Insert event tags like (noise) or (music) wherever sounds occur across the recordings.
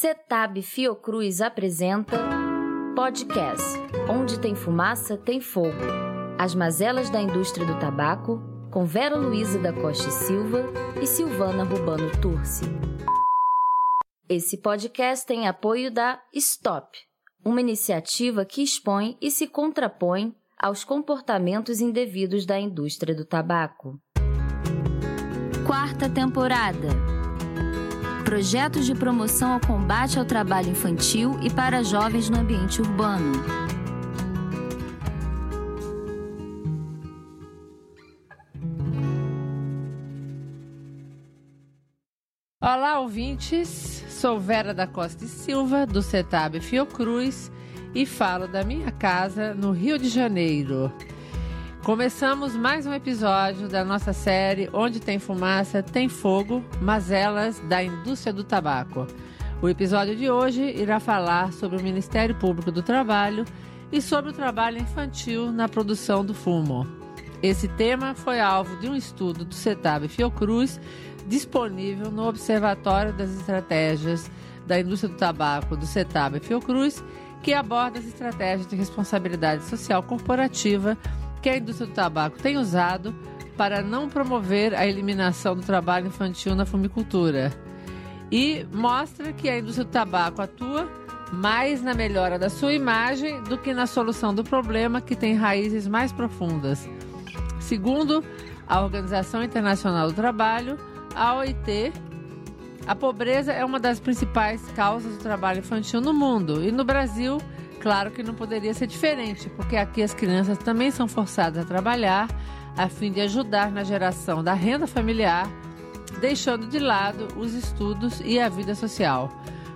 Cetab Fiocruz apresenta podcast Onde tem fumaça, tem fogo. As mazelas da indústria do tabaco, com Vera Luiza da Costa e Silva e Silvana Rubano Turci. Esse podcast tem apoio da Stop, uma iniciativa que expõe e se contrapõe aos comportamentos indevidos da indústria do tabaco. Quarta temporada. Projetos de promoção ao combate ao trabalho infantil e para jovens no ambiente urbano. Olá, ouvintes. Sou Vera da Costa e Silva, do Cetab Fiocruz, e falo da minha casa no Rio de Janeiro. Começamos mais um episódio da nossa série Onde tem fumaça, tem fogo, mazelas da indústria do tabaco. O episódio de hoje irá falar sobre o Ministério Público do Trabalho e sobre o trabalho infantil na produção do fumo. Esse tema foi alvo de um estudo do CETAB Fiocruz, disponível no Observatório das Estratégias da Indústria do Tabaco do CETAB Fiocruz, que aborda as estratégias de responsabilidade social corporativa que a indústria do tabaco tem usado para não promover a eliminação do trabalho infantil na fumicultura. E mostra que a indústria do tabaco atua mais na melhora da sua imagem do que na solução do problema que tem raízes mais profundas. Segundo a Organização Internacional do Trabalho, a OIT, a pobreza é uma das principais causas do trabalho infantil no mundo e no Brasil Claro que não poderia ser diferente, porque aqui as crianças também são forçadas a trabalhar a fim de ajudar na geração da renda familiar, deixando de lado os estudos e a vida social.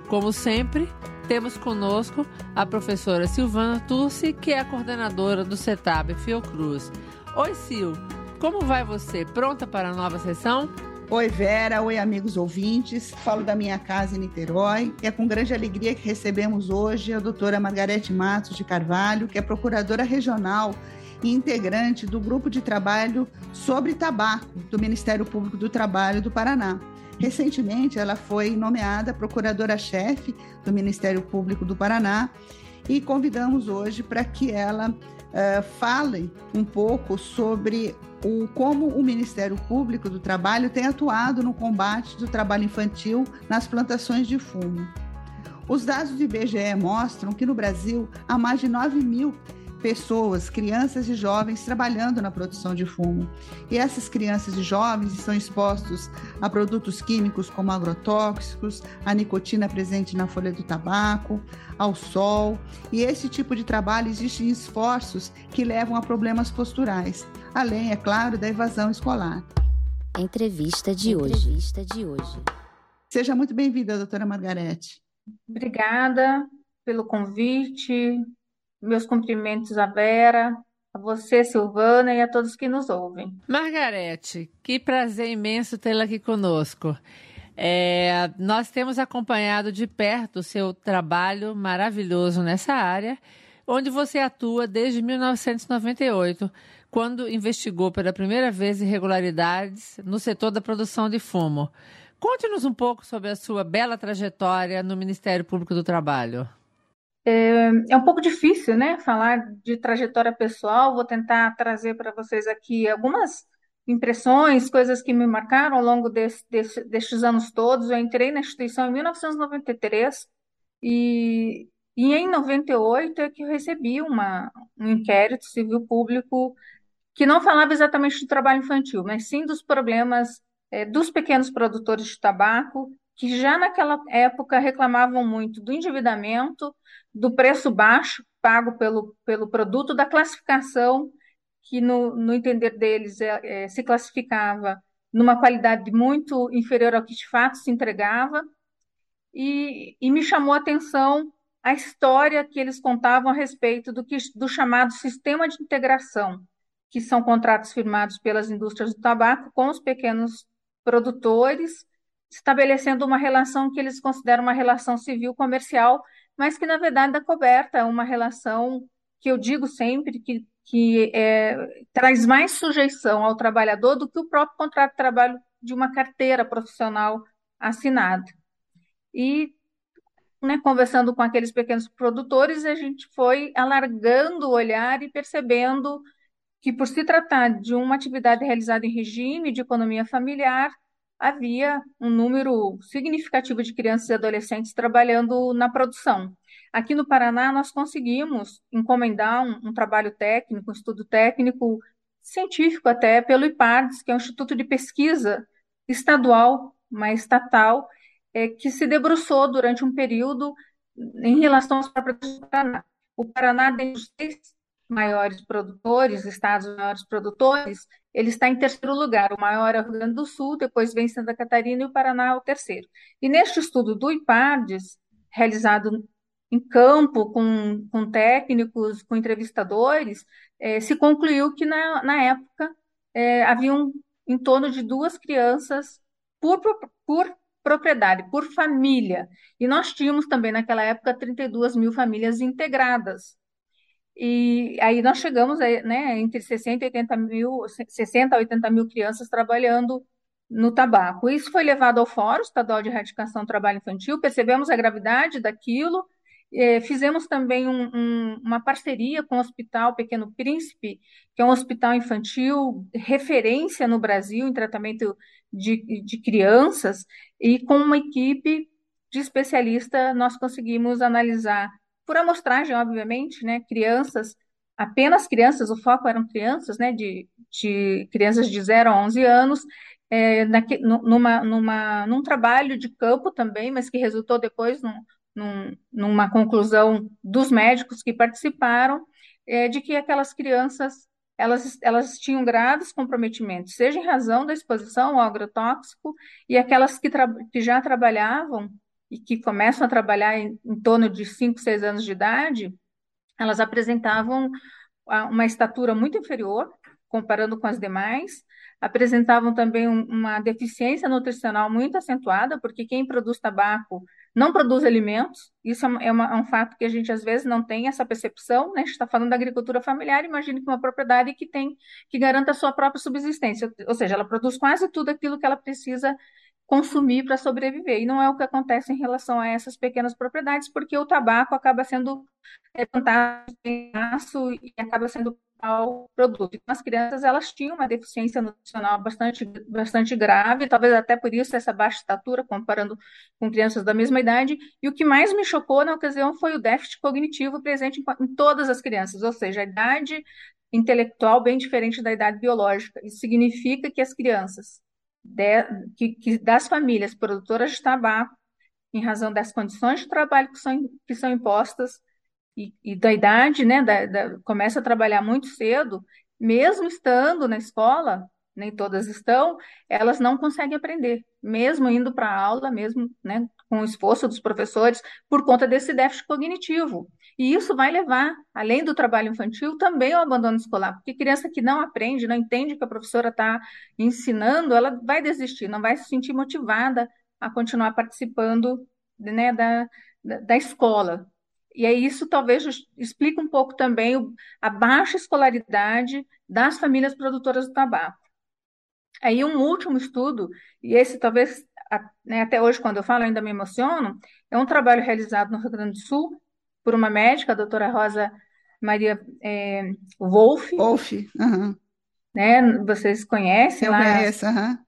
Como sempre, temos conosco a professora Silvana Turci, que é a coordenadora do CETAB Fiocruz. Oi, Sil, como vai você? Pronta para a nova sessão? Oi, Vera. Oi, amigos ouvintes. Falo da minha casa em Niterói. É com grande alegria que recebemos hoje a doutora Margarete Matos de Carvalho, que é procuradora regional e integrante do grupo de trabalho sobre tabaco do Ministério Público do Trabalho do Paraná. Recentemente, ela foi nomeada procuradora-chefe do Ministério Público do Paraná e convidamos hoje para que ela uh, fale um pouco sobre o, como o Ministério Público do Trabalho tem atuado no combate do trabalho infantil nas plantações de fumo. Os dados do IBGE mostram que no Brasil há mais de 9 mil pessoas, crianças e jovens trabalhando na produção de fumo. E essas crianças e jovens estão expostos a produtos químicos como agrotóxicos, a nicotina presente na folha do tabaco, ao sol. E esse tipo de trabalho existe esforços que levam a problemas posturais, além, é claro, da evasão escolar. Entrevista de hoje. Entrevista de hoje. Seja muito bem-vinda, doutora Margarete. Obrigada pelo convite, meus cumprimentos à Vera, a você, Silvana, e a todos que nos ouvem. Margarete, que prazer imenso tê-la aqui conosco. É, nós temos acompanhado de perto o seu trabalho maravilhoso nessa área, onde você atua desde 1998, quando investigou pela primeira vez irregularidades no setor da produção de fumo. Conte-nos um pouco sobre a sua bela trajetória no Ministério Público do Trabalho. É, é um pouco difícil, né, falar de trajetória pessoal. Vou tentar trazer para vocês aqui algumas impressões, coisas que me marcaram ao longo desse, desse, destes anos todos. Eu entrei na instituição em 1993 e, e em 98 é que eu recebi uma, um inquérito civil público que não falava exatamente do trabalho infantil, mas sim dos problemas é, dos pequenos produtores de tabaco, que já naquela época reclamavam muito do endividamento, do preço baixo pago pelo, pelo produto, da classificação, que no, no entender deles é, é, se classificava numa qualidade muito inferior ao que de fato se entregava, e, e me chamou a atenção a história que eles contavam a respeito do, que, do chamado sistema de integração, que são contratos firmados pelas indústrias do tabaco com os pequenos produtores, estabelecendo uma relação que eles consideram uma relação civil comercial mas que na verdade da coberta é uma relação que eu digo sempre que, que é, traz mais sujeição ao trabalhador do que o próprio contrato de trabalho de uma carteira profissional assinada. E né, conversando com aqueles pequenos produtores, a gente foi alargando o olhar e percebendo que, por se tratar de uma atividade realizada em regime de economia familiar, havia um número significativo de crianças e adolescentes trabalhando na produção. Aqui no Paraná, nós conseguimos encomendar um, um trabalho técnico, um estudo técnico, científico até, pelo IPARDES, que é um instituto de pesquisa estadual, mas estatal, é, que se debruçou durante um período em relação aos propriedades do Paraná. O Paraná, dentre os seis maiores produtores, estados maiores produtores, ele está em terceiro lugar. O maior é o Rio Grande do Sul, depois vem Santa Catarina e o Paraná é o terceiro. E neste estudo do IPARDES, realizado em campo, com, com técnicos, com entrevistadores, é, se concluiu que na, na época é, haviam em torno de duas crianças por, por propriedade, por família. E nós tínhamos também naquela época 32 mil famílias integradas. E aí nós chegamos né, entre 60 e 80 mil, 60 a 80 mil crianças trabalhando no tabaco. Isso foi levado ao Fórum Estadual de Erradicação do Trabalho Infantil, percebemos a gravidade daquilo, eh, fizemos também um, um, uma parceria com o Hospital Pequeno Príncipe, que é um hospital infantil referência no Brasil em tratamento de, de crianças, e com uma equipe de especialista nós conseguimos analisar por amostragem, obviamente, né, crianças, apenas crianças, o foco eram crianças, né, de, de crianças de 0 a 11 anos, é, numa, numa, num trabalho de campo também, mas que resultou depois num, num, numa conclusão dos médicos que participaram, é, de que aquelas crianças elas, elas tinham graves comprometimentos, seja em razão da exposição ao agrotóxico, e aquelas que, que já trabalhavam e que começam a trabalhar em, em torno de 5, 6 anos de idade, elas apresentavam uma estatura muito inferior, comparando com as demais, apresentavam também uma deficiência nutricional muito acentuada, porque quem produz tabaco não produz alimentos, isso é, uma, é, um fato que a gente às vezes não tem essa percepção, né? A gente está falando da agricultura familiar, imagine que uma propriedade que tem, que garanta a sua própria subsistência, ou seja, ela produz quase tudo aquilo que ela precisa consumir para sobreviver. E não é o que acontece em relação a essas pequenas propriedades, porque o tabaco acaba sendo plantado em aço e acaba sendo ao produto. Então, as crianças elas tinham uma deficiência nutricional bastante, bastante grave, talvez até por isso essa baixa estatura, comparando com crianças da mesma idade. E o que mais me chocou na ocasião foi o déficit cognitivo presente em, em todas as crianças, ou seja, a idade intelectual bem diferente da idade biológica. Isso significa que as crianças de, que, que das famílias produtoras de tabaco, em razão das condições de trabalho que são, que são impostas e, e da idade, né, da, da, começa a trabalhar muito cedo, mesmo estando na escola, nem todas estão, elas não conseguem aprender, mesmo indo para aula, mesmo né, com o esforço dos professores, por conta desse déficit cognitivo. E isso vai levar, além do trabalho infantil, também ao abandono escolar, porque criança que não aprende, não entende que a professora está ensinando, ela vai desistir, não vai se sentir motivada a continuar participando né, da, da, escola. E aí isso talvez explique um pouco também a baixa escolaridade das famílias produtoras do tabaco. Aí um último estudo, e esse talvez né, até hoje quando eu falo ainda me emociono, é um trabalho realizado no Rio Grande do Sul por uma médica, a doutora Rosa Maria é, Wolf. Wolf, uhum. né? Vocês conhecem Eu lá? conheço, uhum.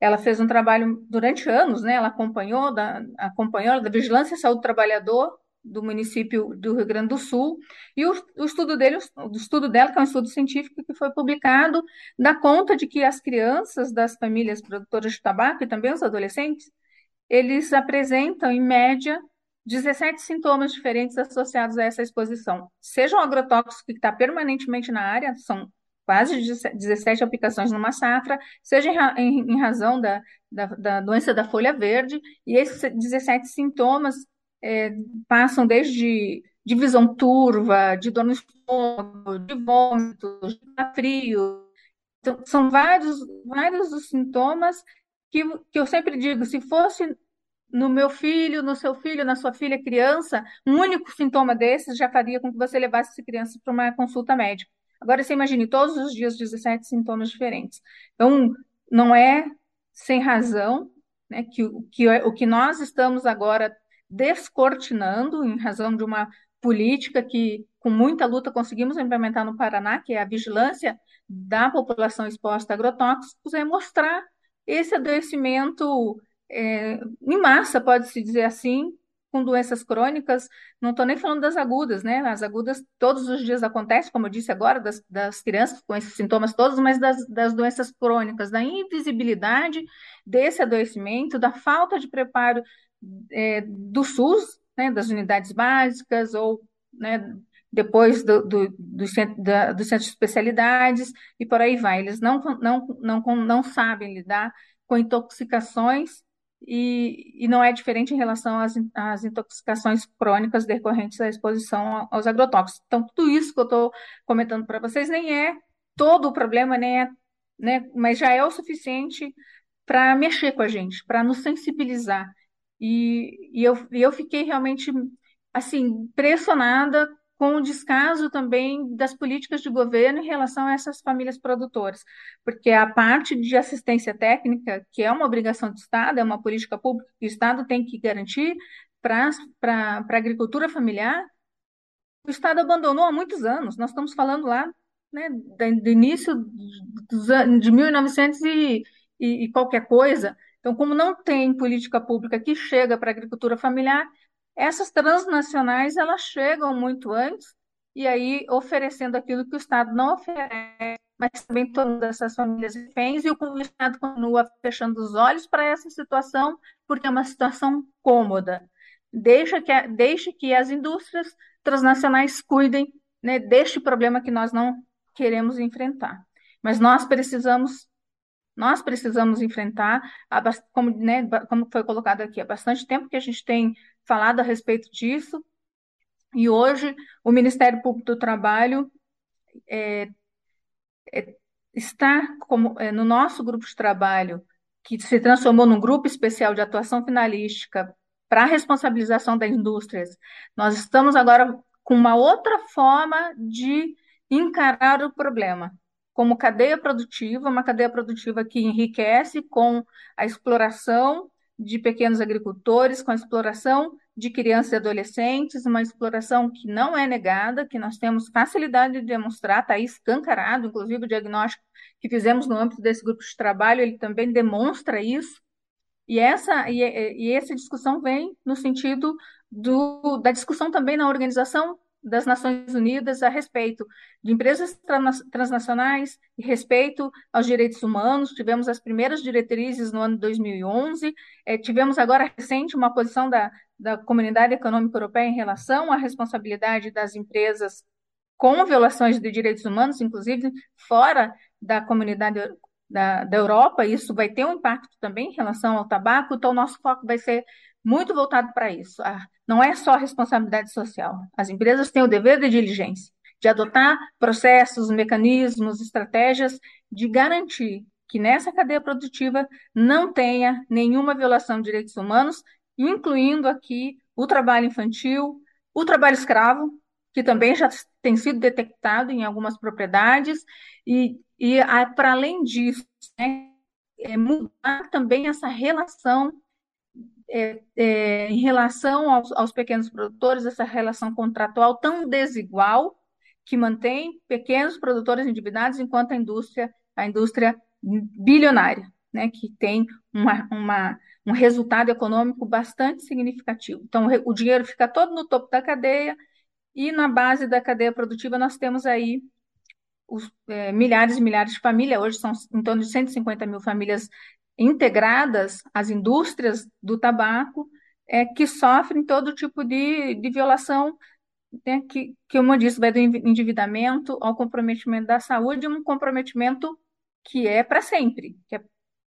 Ela fez um trabalho durante anos, né? Ela acompanhou da, acompanhou da Vigilância e Saúde do Trabalhador do município do Rio Grande do Sul, e o, o, estudo dele, o estudo dela, que é um estudo científico que foi publicado, dá conta de que as crianças das famílias produtoras de tabaco e também os adolescentes, eles apresentam, em média, 17 sintomas diferentes associados a essa exposição. Seja um agrotóxico que está permanentemente na área, são quase 17 aplicações numa safra, seja em, em, em razão da, da, da, doença da folha verde, e esses 17 sintomas é, passam desde de visão turva, de dor no estômago, de vômitos, de frio. Então, são vários, vários os sintomas que, que eu sempre digo, se fosse no meu filho, no seu filho, na sua filha criança, um único sintoma desses já faria com que você levasse essa criança para uma consulta médica. Agora você imagine todos os dias 17 sintomas diferentes. Então, não é sem razão né, que, que o que nós estamos agora descortinando em razão de uma política que, com muita luta, conseguimos implementar no Paraná, que é a vigilância da população exposta a agrotóxicos, é mostrar esse adoecimento é, em massa, pode-se dizer assim, com doenças crônicas, não estou nem falando das agudas, né? As agudas todos os dias acontecem, como eu disse agora, das, das crianças com esses sintomas todos, mas das, das doenças crônicas, da invisibilidade desse adoecimento, da falta de preparo é, do SUS, né, das unidades básicas, ou né, depois do, do, do, centro, da, do centro de especialidades, e por aí vai. Eles não, não, não, não sabem lidar com intoxicações e, e não é diferente em relação às, às intoxicações crônicas decorrentes da exposição aos agrotóxicos. Então, tudo isso que eu estou comentando para vocês nem é todo o problema, nem é, né, mas já é o suficiente para mexer com a gente, para nos sensibilizar. E, e, eu, eu fiquei realmente assim impressionada com o descaso também das políticas de governo em relação a essas famílias produtoras, porque a parte de assistência técnica, que é uma obrigação do Estado, é uma política pública que o Estado tem que garantir para a agricultura familiar, o Estado abandonou há muitos anos. Nós estamos falando lá né, do início de 1900 e, e, e qualquer coisa. Então, como não tem política pública que chega para a agricultura familiar, essas transnacionais, elas chegam muito antes, e aí oferecendo aquilo que o Estado não oferece, mas também tornando essas famílias reféns, e o Estado continua fechando os olhos para essa situação, porque é uma situação cômoda. Deixa que, deixa que as indústrias transnacionais cuidem né, deste problema que nós não queremos enfrentar. Mas nós precisamos nós precisamos enfrentar, como, né, como foi colocado aqui, há bastante tempo que a gente tem falado a respeito disso, e hoje o Ministério Público do Trabalho é, é, está como, é, no nosso grupo de trabalho, que se transformou num grupo especial de atuação finalística para a responsabilização das indústrias. Nós estamos agora com uma outra forma de encarar o problema como cadeia produtiva, uma cadeia produtiva que enriquece com a exploração de pequenos agricultores, com a exploração de crianças e adolescentes, uma exploração que não é negada, que nós temos facilidade de demonstrar, está escancarado, inclusive o diagnóstico que fizemos no âmbito desse grupo de trabalho, ele também demonstra isso. E essa, e, e essa discussão vem no sentido do, da discussão também na organização das Nações Unidas a respeito de empresas transnacionais e respeito aos direitos humanos. Tivemos as primeiras diretrizes no ano de 2011, é, tivemos agora recente uma posição da, da Comunidade Econômica Europeia em relação à responsabilidade das empresas com violações de direitos humanos, inclusive fora da comunidade da, da Europa, isso vai ter um impacto também em relação ao tabaco, então nosso foco vai ser muito voltado para isso. Ah, não é só responsabilidade social. As empresas têm o dever de diligência, de adotar processos, mecanismos, estratégias de garantir que nessa cadeia produtiva não tenha nenhuma violação de direitos humanos, incluindo aqui o trabalho infantil, o trabalho escravo, que também já tem sido detectado em algumas propriedades, e, e para além disso, né, é mudar também essa relação é, é, em relação aos, aos, pequenos produtores, essa relação contratual tão desigual que mantém pequenos produtores endividados enquanto a indústria, a indústria bilionária, né, que tem uma, uma, um resultado econômico bastante significativo. Então, o dinheiro fica todo no topo da cadeia e na base da cadeia produtiva nós temos aí os, é, milhares e milhares de famílias, hoje são em torno de 150 mil famílias integradas às indústrias do tabaco, é, que sofrem todo tipo de, de violação, né, que, que, como eu disse, vai do endividamento ao comprometimento da saúde, um comprometimento que é para sempre, que é,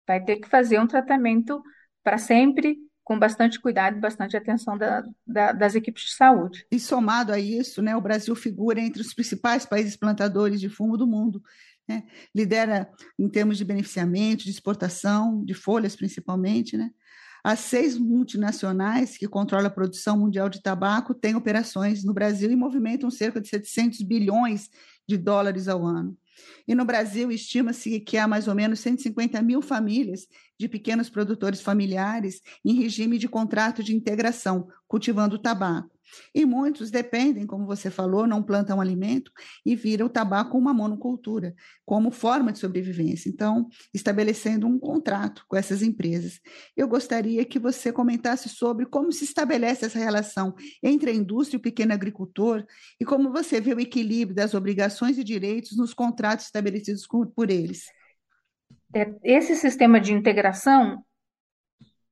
vai ter que fazer um tratamento para sempre, com bastante cuidado e bastante atenção da, da, das equipes de saúde. E somado a isso, né, o Brasil figura entre os principais países plantadores de fumo do mundo. Né? Lidera em termos de beneficiamento, de exportação, de folhas principalmente. Né? As seis multinacionais que controlam a produção mundial de tabaco têm operações no Brasil e movimentam cerca de 700 bilhões de dólares ao ano. E no Brasil, estima-se que há mais ou menos 150 mil famílias de pequenos produtores familiares em regime de contrato de integração, cultivando tabaco. E muitos dependem, como você falou, não plantam alimento e viram o tabaco uma monocultura, como forma de sobrevivência. Então, estabelecendo um contrato com essas empresas. Eu gostaria que você comentasse sobre como se estabelece essa relação entre a indústria e o pequeno agricultor e como você vê o equilíbrio das obrigações e direitos nos contratos estabelecidos por eles. É, esse sistema de integração,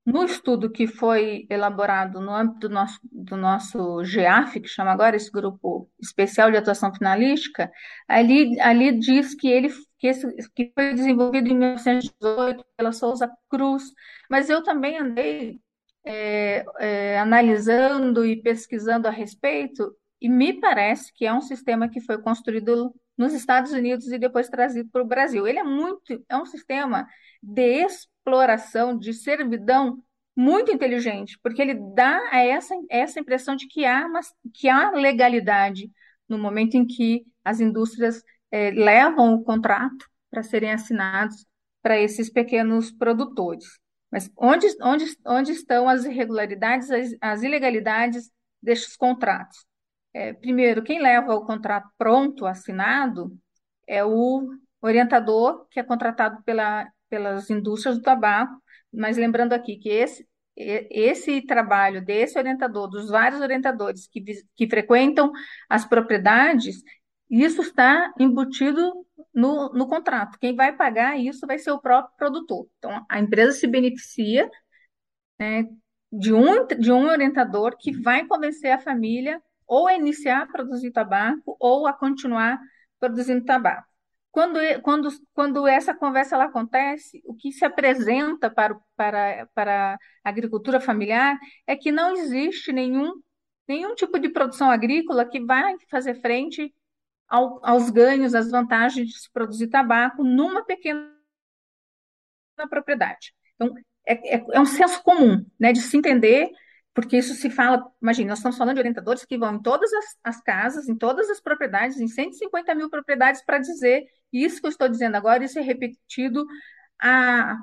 no estudo que foi elaborado no âmbito do nosso, do nosso GEAF, que chama agora esse Grupo Especial de Atuação Finalística, ali, ali diz que ele que, esse, que foi desenvolvido em 1918 pela Souza Cruz, mas eu também andei é, é, analisando e pesquisando a respeito, e me parece que é um sistema que foi construído nos Estados Unidos e depois trazido para o Brasil. Ele é muito, é um sistema de exploração, de servidão muito inteligente, porque ele dá essa, essa impressão de que há, uma, que há legalidade no momento em que as indústrias é, levam o contrato para serem assinados para esses pequenos produtores. Mas onde, onde, onde estão as irregularidades, as, as ilegalidades destes contratos? É, primeiro, quem leva o contrato pronto, assinado, é o orientador, que é contratado pela, pelas indústrias do tabaco, mas lembrando aqui que esse, esse trabalho desse orientador, dos vários orientadores que, que frequentam as propriedades, isso está embutido no, no contrato. Quem vai pagar isso vai ser o próprio produtor. Então, a empresa se beneficia né, de, um, de um orientador que vai convencer a família ou a iniciar a produzir tabaco ou a continuar produzindo tabaco. Quando, quando, quando essa conversa ela acontece, o que se apresenta para, para, para a agricultura familiar é que não existe nenhum, nenhum tipo de produção agrícola que vai fazer frente ao, aos ganhos, às vantagens de se produzir tabaco numa pequena propriedade. Então, é, é, é um senso comum né, de se entender porque isso se fala, imagina, nós estamos falando de orientadores que vão em todas as, as casas, em todas as propriedades, em 150 mil propriedades, para dizer isso que eu estou dizendo agora, isso é repetido há,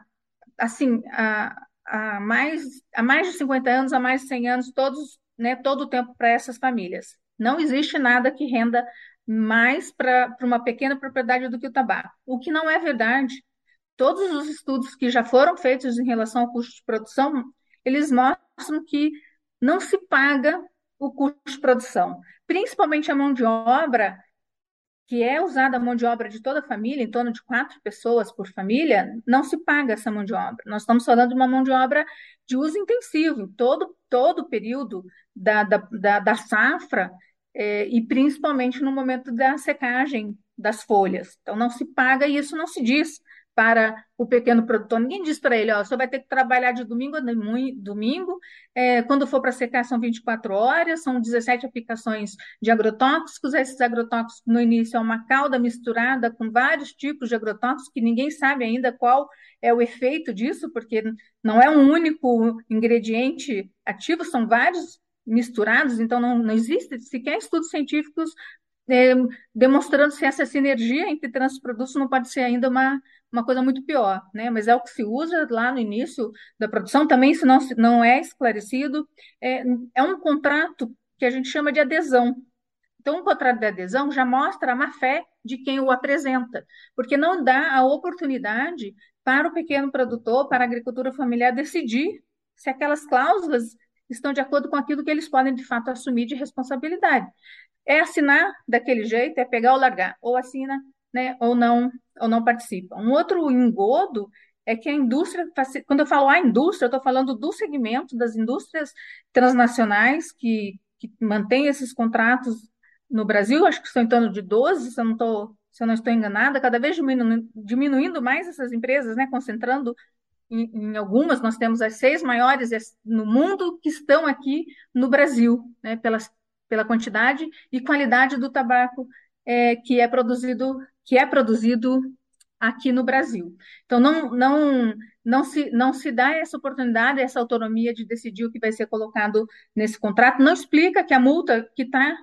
assim, há, mais, há mais de 50 anos, há mais de 100 anos, todos, né, todo o tempo para essas famílias. Não existe nada que renda mais para uma pequena propriedade do que o tabaco, o que não é verdade. Todos os estudos que já foram feitos em relação ao custo de produção eles mostram que não se paga o custo de produção, principalmente a mão de obra, que é usada a mão de obra de toda a família, em torno de quatro pessoas por família, não se paga essa mão de obra. Nós estamos falando de uma mão de obra de uso intensivo, todo, todo o período da, da, da, da safra, é, e principalmente no momento da secagem das folhas. Então, não se paga e isso não se diz para o pequeno produtor. Ninguém diz para ele, ó, você vai ter que trabalhar de domingo a domingo, é, quando for para secar são 24 horas, são 17 aplicações de agrotóxicos, esses agrotóxicos no início é uma calda misturada com vários tipos de agrotóxicos que ninguém sabe ainda qual é o efeito disso, porque não é um único ingrediente ativo, são vários misturados, então não, não existe sequer estudos científicos é, demonstrando se essa sinergia entre transprodutos não pode ser ainda uma, uma coisa muito pior, né? Mas é o que se usa lá no início da produção, também isso não, não é esclarecido. É, é um contrato que a gente chama de adesão. Então, um contrato de adesão já mostra a má-fé de quem o apresenta, porque não dá a oportunidade para o pequeno produtor, para a agricultura familiar decidir se aquelas cláusulas estão de acordo com aquilo que eles podem de fato assumir de responsabilidade. É assinar daquele jeito, é pegar ou largar, ou assina, né, ou não ou não participa. Um outro engodo é que a indústria, quando eu falo a indústria, eu estou falando do segmento das indústrias transnacionais que, que mantêm esses contratos no Brasil, acho que são em torno de 12, se eu não, tô, se eu não estou enganada, cada vez diminuindo, diminuindo mais essas empresas, né, concentrando em, em, algumas, nós temos as seis maiores no mundo que estão aqui no Brasil, né, pelas, pela quantidade e qualidade do tabaco é, que é produzido que é produzido aqui no Brasil. Então, não, não, não, se, não se dá essa oportunidade, essa autonomia de decidir o que vai ser colocado nesse contrato, não explica que a multa que está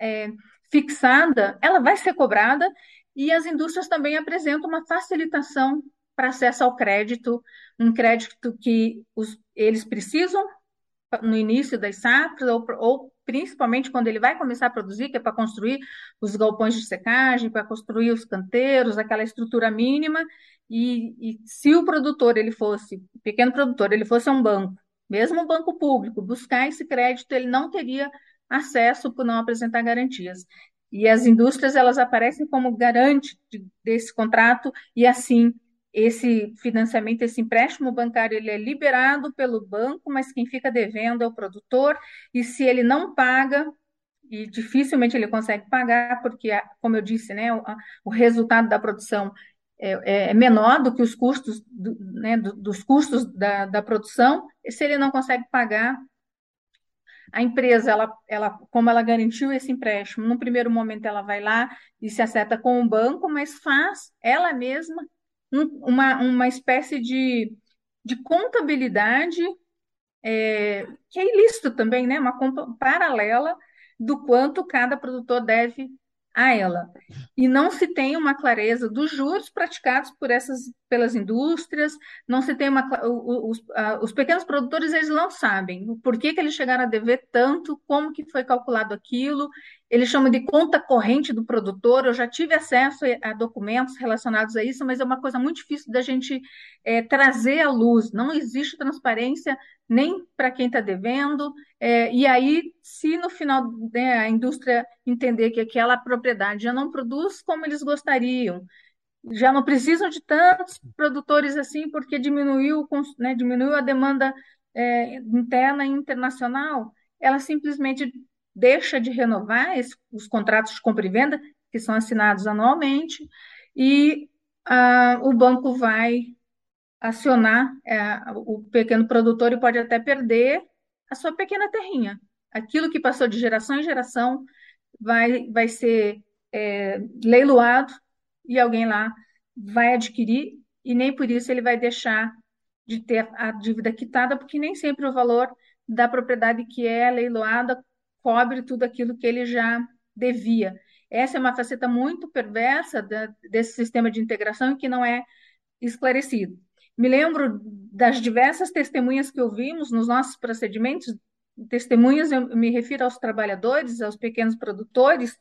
é, fixada, ela vai ser cobrada E as indústrias também apresentam uma facilitação para acesso ao crédito, um crédito que os, eles precisam no início das safras, ou, ou, principalmente quando ele vai começar a produzir, que é para construir os galpões de secagem, para construir os canteiros, aquela estrutura mínima, e, e se o produtor ele fosse, pequeno produtor, ele fosse um banco, mesmo um banco público, buscar esse crédito, ele não teria acesso por não apresentar garantias. E as indústrias elas aparecem como garante de, desse contrato e assim esse financiamento, esse empréstimo bancário, ele é liberado pelo banco, mas quem fica devendo é o produtor, e se ele não paga, e dificilmente ele consegue pagar, porque, como eu disse, né, o, o resultado da produção é, é, é, menor do que os custos, do, né, do, dos custos da, da produção, e se ele não consegue pagar, a empresa, ela, ela, como ela garantiu esse empréstimo, no primeiro momento ela vai lá e se acerta com o banco, mas faz ela mesma uma, uma espécie de, de contabilidade é, que é ilícito também, né? Uma conta paralela do quanto cada produtor deve a ela. E não se tem uma clareza dos juros praticados por essas, pelas indústrias, não se tem uma. Os, os pequenos produtores eles não sabem o porquê que eles chegaram a dever tanto, como que foi calculado aquilo, eles chamam de conta corrente do produtor. Eu já tive acesso a documentos relacionados a isso, mas é uma coisa muito difícil da gente é, trazer à luz. Não existe transparência nem para quem está devendo. É, e aí, se no final né, a indústria entender que aquela propriedade já não produz como eles gostariam, já não precisam de tantos produtores assim, porque diminuiu, né, diminuiu a demanda é, interna e internacional, ela simplesmente deixa de renovar esse, os contratos de compra e venda, que são assinados anualmente, e ah, o banco vai acionar é, o pequeno produtor e pode até perder a sua pequena terrinha. Aquilo que passou de geração em geração vai, vai ser é, leiloado e alguém lá vai adquirir, e nem por isso ele vai deixar de ter a dívida quitada, porque nem sempre o valor da propriedade que é leiloada cobre tudo aquilo que ele já devia. Essa é uma faceta muito perversa da, desse sistema de integração que não é esclarecido. Me lembro das diversas testemunhas que ouvimos nos nossos procedimentos. Testemunhas, eu me refiro aos trabalhadores, aos pequenos produtores.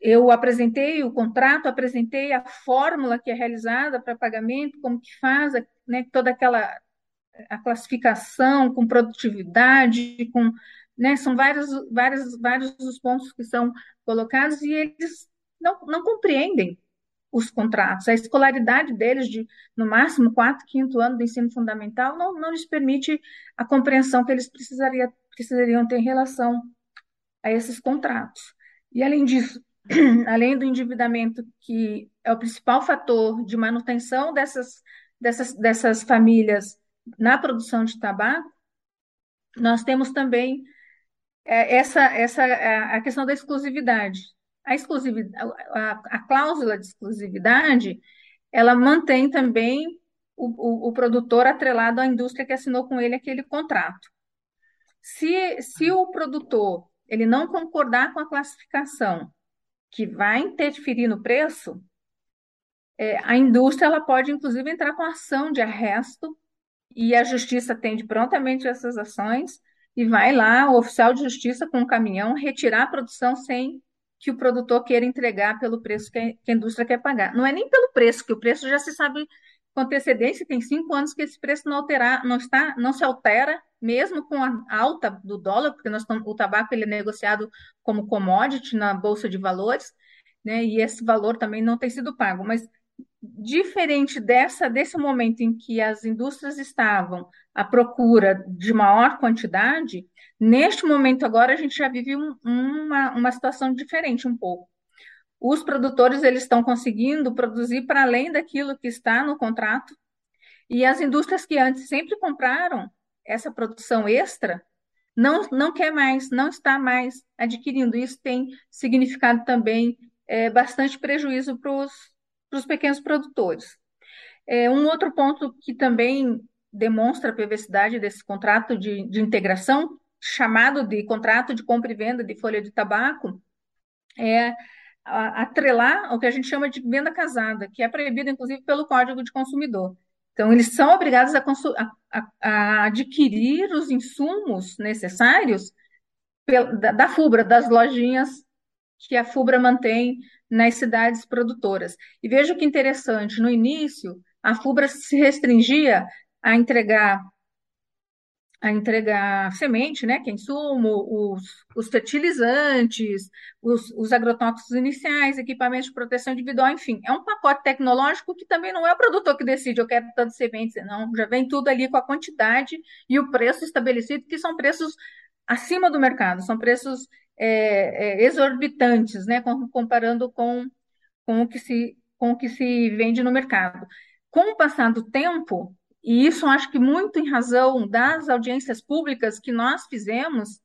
Eu apresentei o contrato, apresentei a fórmula que é realizada para pagamento, como que faz, né, toda aquela a classificação com produtividade, com né? São vários, vários, vários os pontos que são colocados e eles não, não compreendem os contratos. A escolaridade deles, de no máximo quarto, quinto ano do ensino fundamental, não, não lhes permite a compreensão que eles precisaria, precisariam ter em relação a esses contratos. E, além disso, (clears throat) além do endividamento, que é o principal fator de manutenção dessas, dessas, dessas famílias na produção de tabaco, nós temos também é, essa, essa a questão da exclusividade. A, exclusividade a, a, cláusula de exclusividade, ela mantém também o, o, o, produtor atrelado à indústria que assinou com ele aquele contrato. Se, se o produtor ele não concordar com a classificação que vai interferir no preço, é, a indústria ela pode inclusive entrar com ação de arresto e a justiça atende prontamente essas ações e vai lá o oficial de justiça com um caminhão retirar a produção sem que o produtor queira entregar pelo preço que a indústria quer pagar. Não é nem pelo preço, que o preço já se sabe com antecedência, tem cinco anos que esse preço não, alterar, não, está, não se altera, mesmo com a alta do dólar, porque nós estamos, o tabaco ele é negociado como commodity na Bolsa de Valores, né, e esse valor também não tem sido pago. Mas diferente dessa desse momento em que as indústrias estavam à procura de maior quantidade, neste momento agora a gente já vive um, uma, uma situação diferente um pouco. Os produtores eles estão conseguindo produzir para além daquilo que está no contrato e as indústrias que antes sempre compraram essa produção extra não, não quer mais, não está mais adquirindo. Isso tem significado também é, bastante prejuízo para os pequenos produtores. É, um outro ponto que também demonstra a perversidade desse contrato de, de integração, chamado de contrato de compra e venda de folha de tabaco, é atrelar o que a gente chama de venda casada, que é proibido, inclusive, pelo Código de Consumidor. Então, eles são obrigados a, a, a adquirir os insumos necessários da, da FUBRA, das lojinhas que a FUBRA mantém nas cidades produtoras. E veja que interessante, no início, a FUBRA se restringia a entregar a entregar semente, né, que é insumo, os, os fertilizantes, os, os, agrotóxicos iniciais, equipamentos de proteção individual, enfim, é um pacote tecnológico que também não é o produtor que decide, eu quero tanto sementes, não, já vem tudo ali com a quantidade e o preço estabelecido, que são preços acima do mercado, são preços é, é, exorbitantes, né, comparando com, com, o que se, com o que se vende no mercado. Com o passar do tempo, e isso acho que muito em razão das audiências públicas que nós fizemos,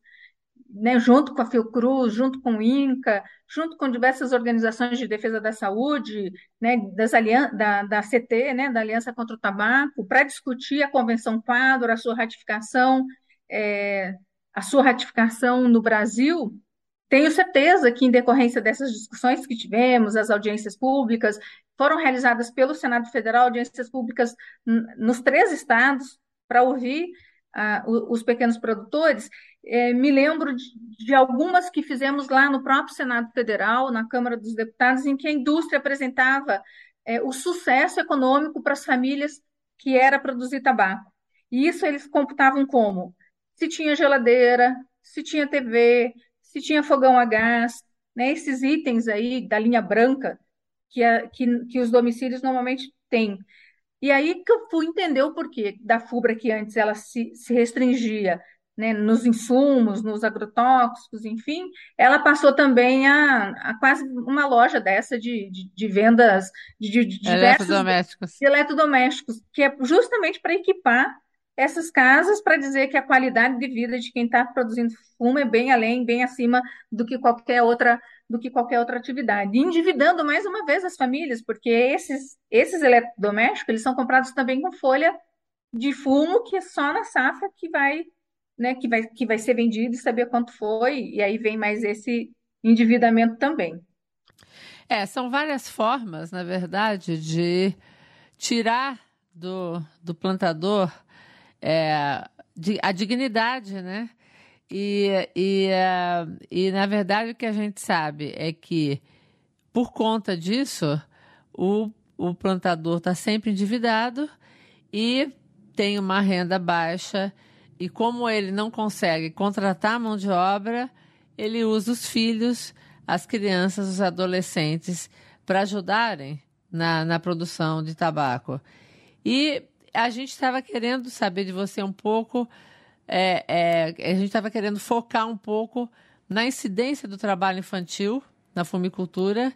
né, junto com a Fiocruz, junto com o INCA, junto com diversas organizações de defesa da saúde, né, das da, da CT, né, da Aliança contra o Tabaco, para discutir a Convenção Quadro, a sua ratificação, é, a sua ratificação no Brasil, tenho certeza que, em decorrência dessas discussões que tivemos, as audiências públicas, foram realizadas pelo Senado Federal, audiências públicas nos três estados, para ouvir uh, os pequenos produtores. É, me lembro de, de, algumas que fizemos lá no próprio Senado Federal, na Câmara dos Deputados, em que a indústria apresentava é, o sucesso econômico para as famílias que era produzir tabaco. E isso eles computavam como? Se tinha geladeira, se tinha TV, se tinha fogão a gás, né, esses itens aí da linha branca que, a, que, que os domicílios normalmente têm. E aí que eu fui entender o porquê da FUBRA, que antes ela se, se restringia né, nos insumos, nos agrotóxicos, enfim, ela passou também a, a quase uma loja dessa de, de, de vendas de, de, de diversos eletrodomésticos. eletrodomésticos, que é justamente para equipar essas casas para dizer que a qualidade de vida de quem está produzindo fumo é bem além, bem acima do que qualquer outra do que qualquer outra atividade. endividando mais uma vez as famílias, porque esses, esses eletrodomésticos eles são comprados também com folha de fumo, que é só na safra que vai, né, que vai, que vai ser vendido e saber quanto foi, e aí vem mais esse endividamento também. É, são várias formas, na verdade, de tirar do, do plantador é, a dignidade, né? E, e, uh, e, na verdade, o que a gente sabe é que, por conta disso, o, o plantador está sempre endividado e tem uma renda baixa. E como ele não consegue contratar mão de obra, ele usa os filhos, as crianças, os adolescentes para ajudarem na, na produção de tabaco. E a gente estava querendo saber de você um pouco, é, é, a gente estava querendo focar um pouco na incidência do trabalho infantil na fumicultura.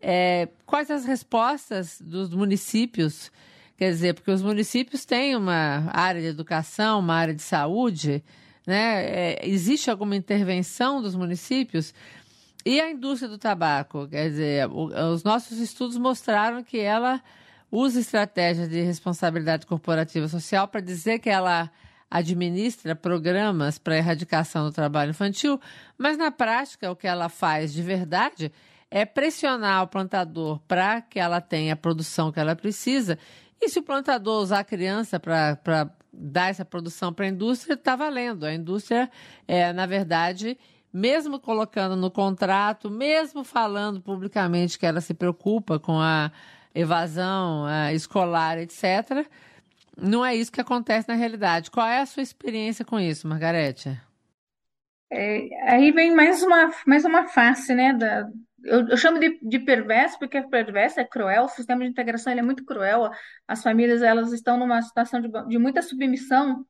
É, quais as respostas dos municípios? Quer dizer, porque os municípios têm uma área de educação, uma área de saúde, né? É, existe alguma intervenção dos municípios? E a indústria do tabaco? Quer dizer, os nossos estudos mostraram que ela usa estratégias de responsabilidade corporativa social para dizer que ela administra programas para erradicação do trabalho infantil, mas na prática o que ela faz de verdade é pressionar o plantador para que ela tenha a produção que ela precisa. E se o plantador usar a criança para dar essa produção para a indústria, está valendo. A indústria, é, na verdade, mesmo colocando no contrato, mesmo falando publicamente que ela se preocupa com a evasão uh, escolar, etc. Não é isso que acontece na realidade. Qual é a sua experiência com isso, Margarete? É, aí vem mais uma, mais uma face, né? Da, eu, eu chamo de, de perverso porque perverso é cruel. O sistema de integração ele é muito cruel. As famílias elas estão numa situação de, de muita submissão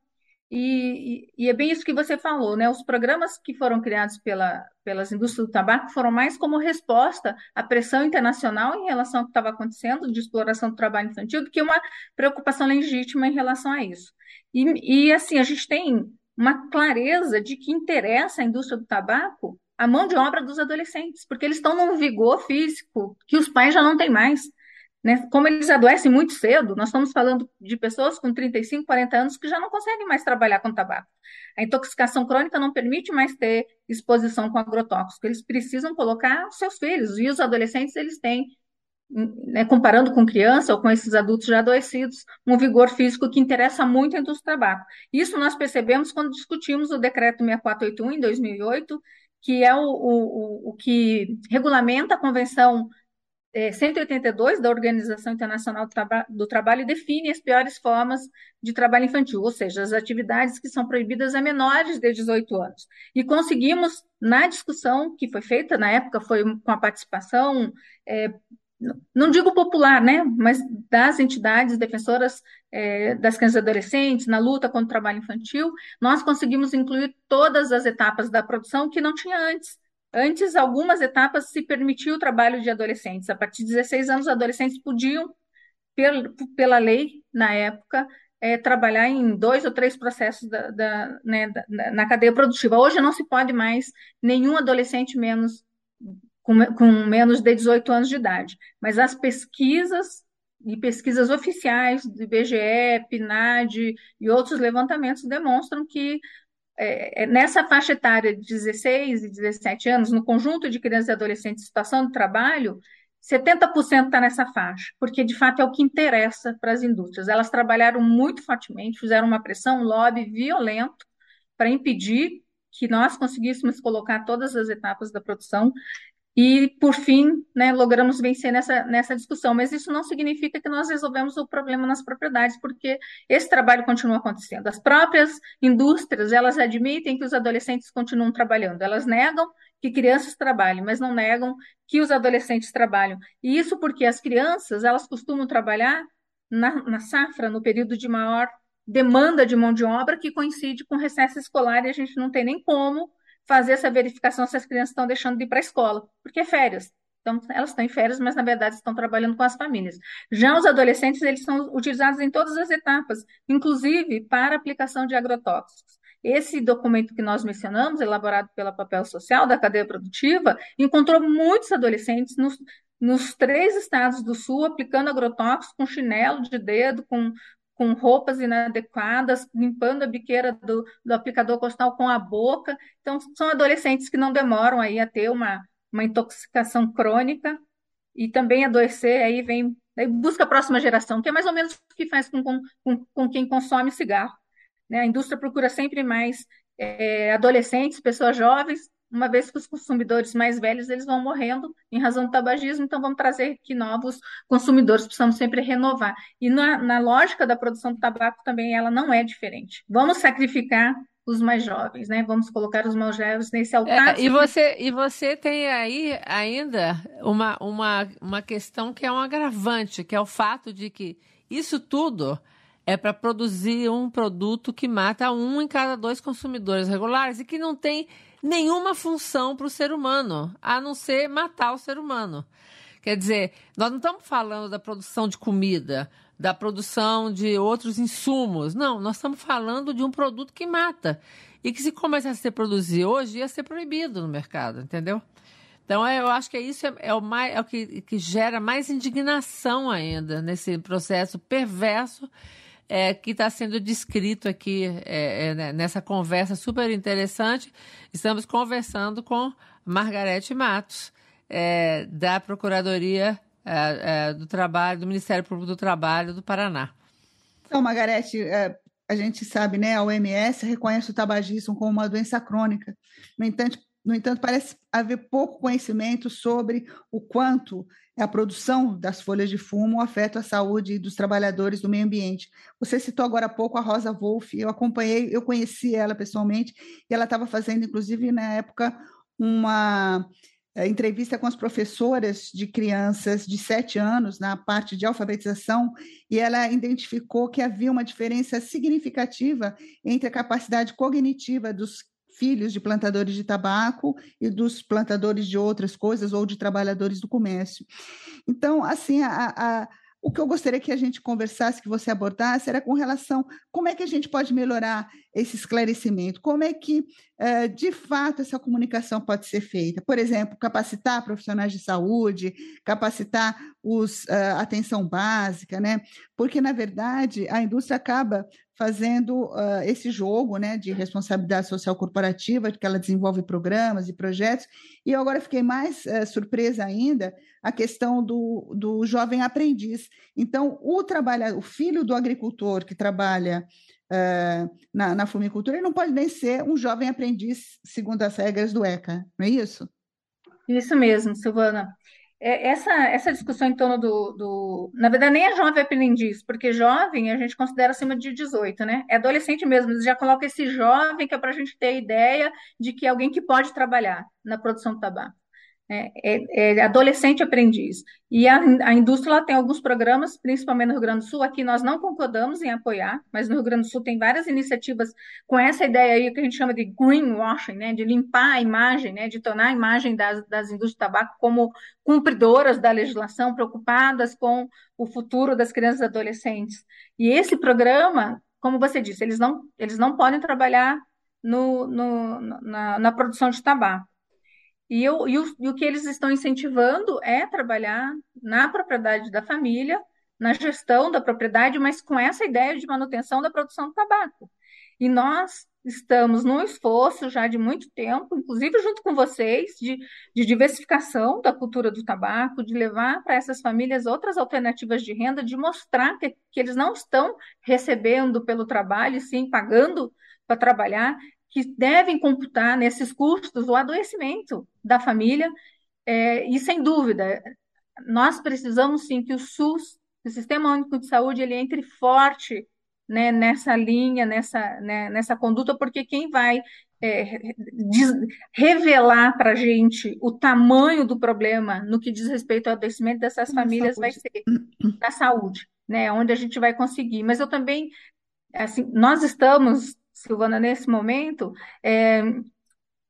e, e, é bem isso que você falou, né? Os programas que foram criados pela, pelas indústrias do tabaco foram mais como resposta à pressão internacional em relação ao que estava acontecendo de exploração do trabalho infantil do que uma preocupação legítima em relação a isso. E, e assim, a gente tem uma clareza de que interessa à indústria do tabaco a mão de obra dos adolescentes, porque eles estão num vigor físico que os pais já não têm mais. Né? Como eles adoecem muito cedo, nós estamos falando de pessoas com 35, 40 anos que já não conseguem mais trabalhar com tabaco. A intoxicação crônica não permite mais ter exposição com agrotóxico. Eles precisam colocar seus filhos. E os adolescentes, eles têm, né, comparando com criança ou com esses adultos já adoecidos, um vigor físico que interessa muito a indústria do tabaco. Isso nós percebemos quando discutimos o decreto 6481 em 2008, que é o, o, o que regulamenta a Convenção 182 é, da Organização Internacional do, Traba do Trabalho define as piores formas de trabalho infantil, ou seja, as atividades que são proibidas a menores de 18 anos. E conseguimos, na discussão que foi feita, na época foi com a participação, é, não digo popular, né, mas das entidades defensoras é, das crianças e adolescentes na luta contra o trabalho infantil, nós conseguimos incluir todas as etapas da produção que não tinha antes. Antes, algumas etapas se permitiu o trabalho de adolescentes. A partir de 16 anos, os adolescentes podiam, pela lei, na época, é, trabalhar em dois ou três processos da, da, né, da, na cadeia produtiva. Hoje não se pode mais nenhum adolescente menos com, com menos de 18 anos de idade. Mas as pesquisas e pesquisas oficiais do IBGE, PNAD e outros levantamentos demonstram que é, é, nessa faixa etária de 16 e 17 anos, no conjunto de crianças e adolescentes em situação de trabalho, 70% está nessa faixa, porque de fato é o que interessa para as indústrias. Elas trabalharam muito fortemente, fizeram uma pressão, um lobby violento para impedir que nós conseguíssemos colocar todas as etapas da produção e, por fim, né, logramos vencer nessa, nessa discussão. Mas isso não significa que nós resolvemos o problema nas propriedades, porque esse trabalho continua acontecendo. As próprias indústrias, elas admitem que os adolescentes continuam trabalhando. Elas negam que crianças trabalhem, mas não negam que os adolescentes trabalham. E isso porque as crianças, elas costumam trabalhar na, na safra, no período de maior demanda de mão de obra, que coincide com recesso escolar, e a gente não tem nem como fazer essa verificação se as crianças estão deixando de ir para a escola, porque é férias. Então, elas estão em férias, mas na verdade estão trabalhando com as famílias. Já os adolescentes, eles são utilizados em todas as etapas, inclusive para aplicação de agrotóxicos. Esse documento que nós mencionamos, elaborado pela Papel Social da cadeia produtiva, encontrou muitos adolescentes nos, nos três estados do Sul aplicando agrotóxicos com chinelo de dedo, com, com roupas inadequadas, limpando a biqueira do, do, aplicador costal com a boca. Então, são adolescentes que não demoram aí a ter uma, uma intoxicação crônica e também adoecer, aí vem, aí busca a próxima geração, que é mais ou menos o que faz com, com, com quem consome cigarro. Né? A indústria procura sempre mais é, adolescentes, pessoas jovens, uma vez que os consumidores mais velhos eles vão morrendo em razão do tabagismo, então vamos trazer aqui novos consumidores, precisamos sempre renovar. E na, na lógica da produção do tabaco também ela não é diferente. Vamos sacrificar os mais jovens, né? Vamos colocar os mais jovens nesse altar. É, e você e você tem aí ainda uma, uma, uma questão que é um agravante, que é o fato de que isso tudo é para produzir um produto que mata um em cada dois consumidores regulares e que não tem nenhuma função para o ser humano, a não ser matar o ser humano. Quer dizer, nós não estamos falando da produção de comida, da produção de outros insumos. Não, nós estamos falando de um produto que mata. E que se começasse a ser produzido hoje, ia ser proibido no mercado, entendeu? Então, é, eu acho que isso é, é o, mais, é o que, que gera mais indignação ainda nesse processo perverso é, que está sendo descrito aqui é, é, né, nessa conversa super interessante. Estamos conversando com Margarete Matos, é, da Procuradoria é, do Trabalho, do Ministério Público do Trabalho do Paraná. Então, Margarete, a gente sabe, né, a OMS reconhece o tabagismo como uma doença crônica. No entanto, no entanto, parece haver pouco conhecimento sobre o quanto a produção das folhas de fumo afeta a saúde dos trabalhadores do meio ambiente. Você citou agora há pouco a Rosa Wolff, eu acompanhei, eu conheci ela pessoalmente, e ela estava fazendo, inclusive, na época, uma eh, entrevista com as professoras de crianças de sete anos na parte de alfabetização e ela identificou que havia uma diferença significativa entre a capacidade cognitiva dos filhos de plantadores de tabaco e dos plantadores de outras coisas ou de trabalhadores do comércio. Então, assim, a, a, o que eu gostaria que a gente conversasse, que você abordasse, era com relação como é que a gente pode melhorar esse esclarecimento? Como é que, uh, de fato, essa comunicação pode ser feita? Por exemplo, capacitar profissionais de saúde, capacitar os uh, atenção básica, né? Porque, na verdade, a indústria acaba fazendo uh, esse jogo né, de responsabilidade social corporativa, que ela desenvolve programas e projetos, e eu agora fiquei mais surpresa ainda a questão do, do jovem aprendiz. Então, o trabalha, o filho do agricultor que trabalha uh, na, na fumicultura, ele não pode nem ser um jovem aprendiz segundo as regras do ECA, não é isso? Isso mesmo, Silvana. É, essa, essa discussão em torno do, do. Na verdade, nem é jovem aprendiz, porque jovem a gente considera acima de 18, né? É adolescente mesmo, eles já colocam esse jovem que é para a gente ter ideia de que é alguém que pode trabalhar na produção do tabaco é, é, é adolescente aprendiz. E a, a indústria tem alguns programas, principalmente no Rio Grande do Sul. Aqui nós não concordamos em apoiar, mas no Rio Grande do Sul tem várias iniciativas com essa ideia aí que a gente chama de greenwashing, né, de limpar a imagem, né, de tornar a imagem das, das indústrias de tabaco como cumpridoras da legislação, preocupadas com o futuro das crianças e adolescentes. E esse programa, como você disse, eles não, eles não podem trabalhar no, no, na, na produção de tabaco. E, eu, e, o, e o que eles estão incentivando é trabalhar na propriedade da família, na gestão da propriedade, mas com essa ideia de manutenção da produção do tabaco. E nós estamos num esforço já de muito tempo, inclusive junto com vocês, de, de diversificação da cultura do tabaco, de levar para essas famílias outras alternativas de renda, de mostrar que, que eles não estão recebendo pelo trabalho, sim pagando para trabalhar, que devem computar nesses custos o adoecimento da família, é, e sem dúvida, nós precisamos sim que o SUS, o Sistema Único de Saúde, ele entre forte né, nessa linha, nessa, né, nessa conduta, porque quem vai é, diz, revelar para a gente o tamanho do problema no que diz respeito ao adoecimento dessas famílias vai ser da saúde, né, onde a gente vai conseguir. Mas eu também, assim, nós estamos Silvana, nesse momento, é,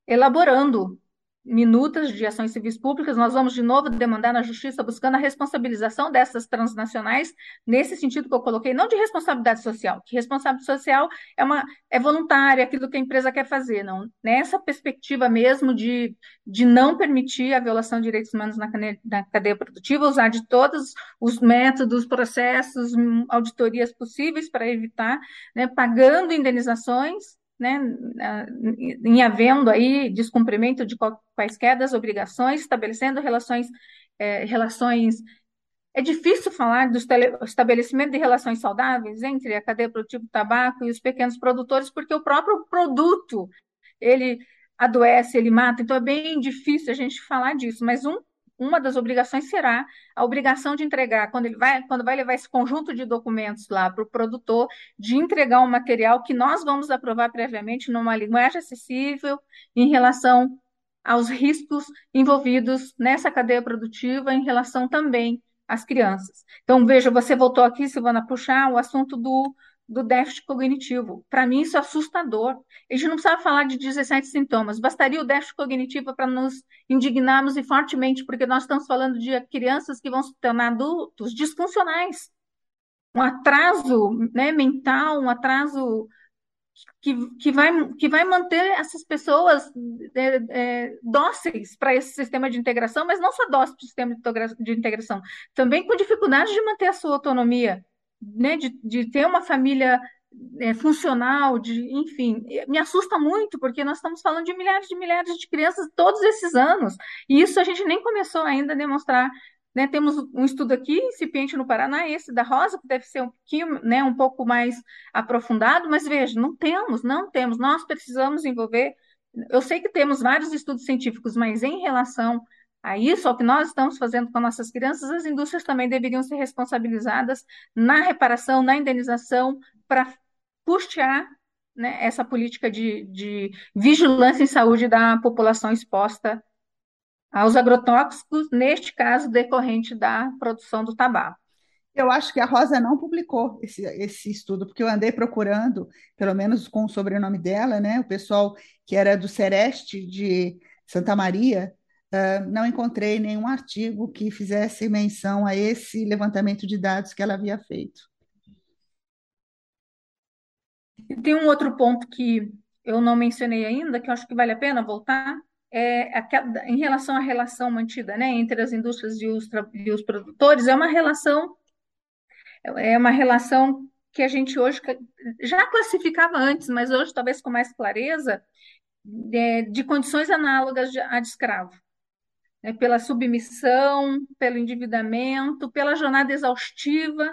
elaborando minutas de ações civis públicas, nós vamos de novo demandar na justiça buscando a responsabilização dessas transnacionais, nesse sentido que eu coloquei, não de responsabilidade social, que responsabilidade social é uma é voluntária, aquilo que a empresa quer fazer, não. Nessa perspectiva mesmo de, de não permitir a violação de direitos humanos na, na cadeia produtiva, usar de todos os métodos, processos, auditorias possíveis para evitar, né, pagando indenizações né, em havendo aí descumprimento de quaisquer das obrigações, estabelecendo relações, é, relações é difícil falar do estabelecimento de relações saudáveis entre a cadeia produtiva do tabaco e os pequenos produtores, porque o próprio produto ele adoece, ele mata, então é bem difícil a gente falar disso. Mas um uma das obrigações será a obrigação de entregar, quando ele vai, quando vai levar esse conjunto de documentos lá para o produtor, de entregar um material que nós vamos aprovar previamente numa linguagem acessível em relação aos riscos envolvidos nessa cadeia produtiva, em relação também às crianças. Então, veja, você voltou aqui, Silvana, puxar o assunto do do déficit cognitivo. Para mim, isso é assustador. A gente não precisava falar de 17 sintomas, bastaria o déficit cognitivo para nos indignarmos e fortemente, porque nós estamos falando de crianças que vão se tornar adultos disfuncionais. Um atraso né, mental, um atraso que, que, vai, que vai manter essas pessoas é, é, dóceis para esse sistema de integração, mas não só dóceis para o sistema de integração, também com dificuldade de manter a sua autonomia né, de, de ter uma família é, funcional, de, enfim, me assusta muito, porque nós estamos falando de milhares de milhares de crianças todos esses anos, e isso a gente nem começou ainda a demonstrar. Né, temos um estudo aqui, incipiente no Paraná, esse da Rosa, que deve ser um pouquinho, né, um pouco mais aprofundado, mas veja, não temos, não temos, nós precisamos envolver. Eu sei que temos vários estudos científicos, mas em relação a isso, ao que nós estamos fazendo com nossas crianças, as indústrias também deveriam ser responsabilizadas na reparação, na indenização, para custear né, essa política de, de vigilância em saúde da população exposta aos agrotóxicos, neste caso decorrente da produção do tabaco. Eu acho que a Rosa não publicou esse, esse estudo, porque eu andei procurando, pelo menos com o sobrenome dela, né, o pessoal que era do Sereste de Santa Maria, Uh, não encontrei nenhum artigo que fizesse menção a esse levantamento de dados que ela havia feito. Tem um outro ponto que eu não mencionei ainda, que eu acho que vale a pena voltar, é em relação à relação mantida né, entre as indústrias e os, e os produtores, é uma relação é uma relação que a gente hoje já classificava antes, mas hoje talvez com mais clareza, de, de condições análogas de, a de escravo. Né, pela submissão, pelo endividamento, pela jornada exaustiva,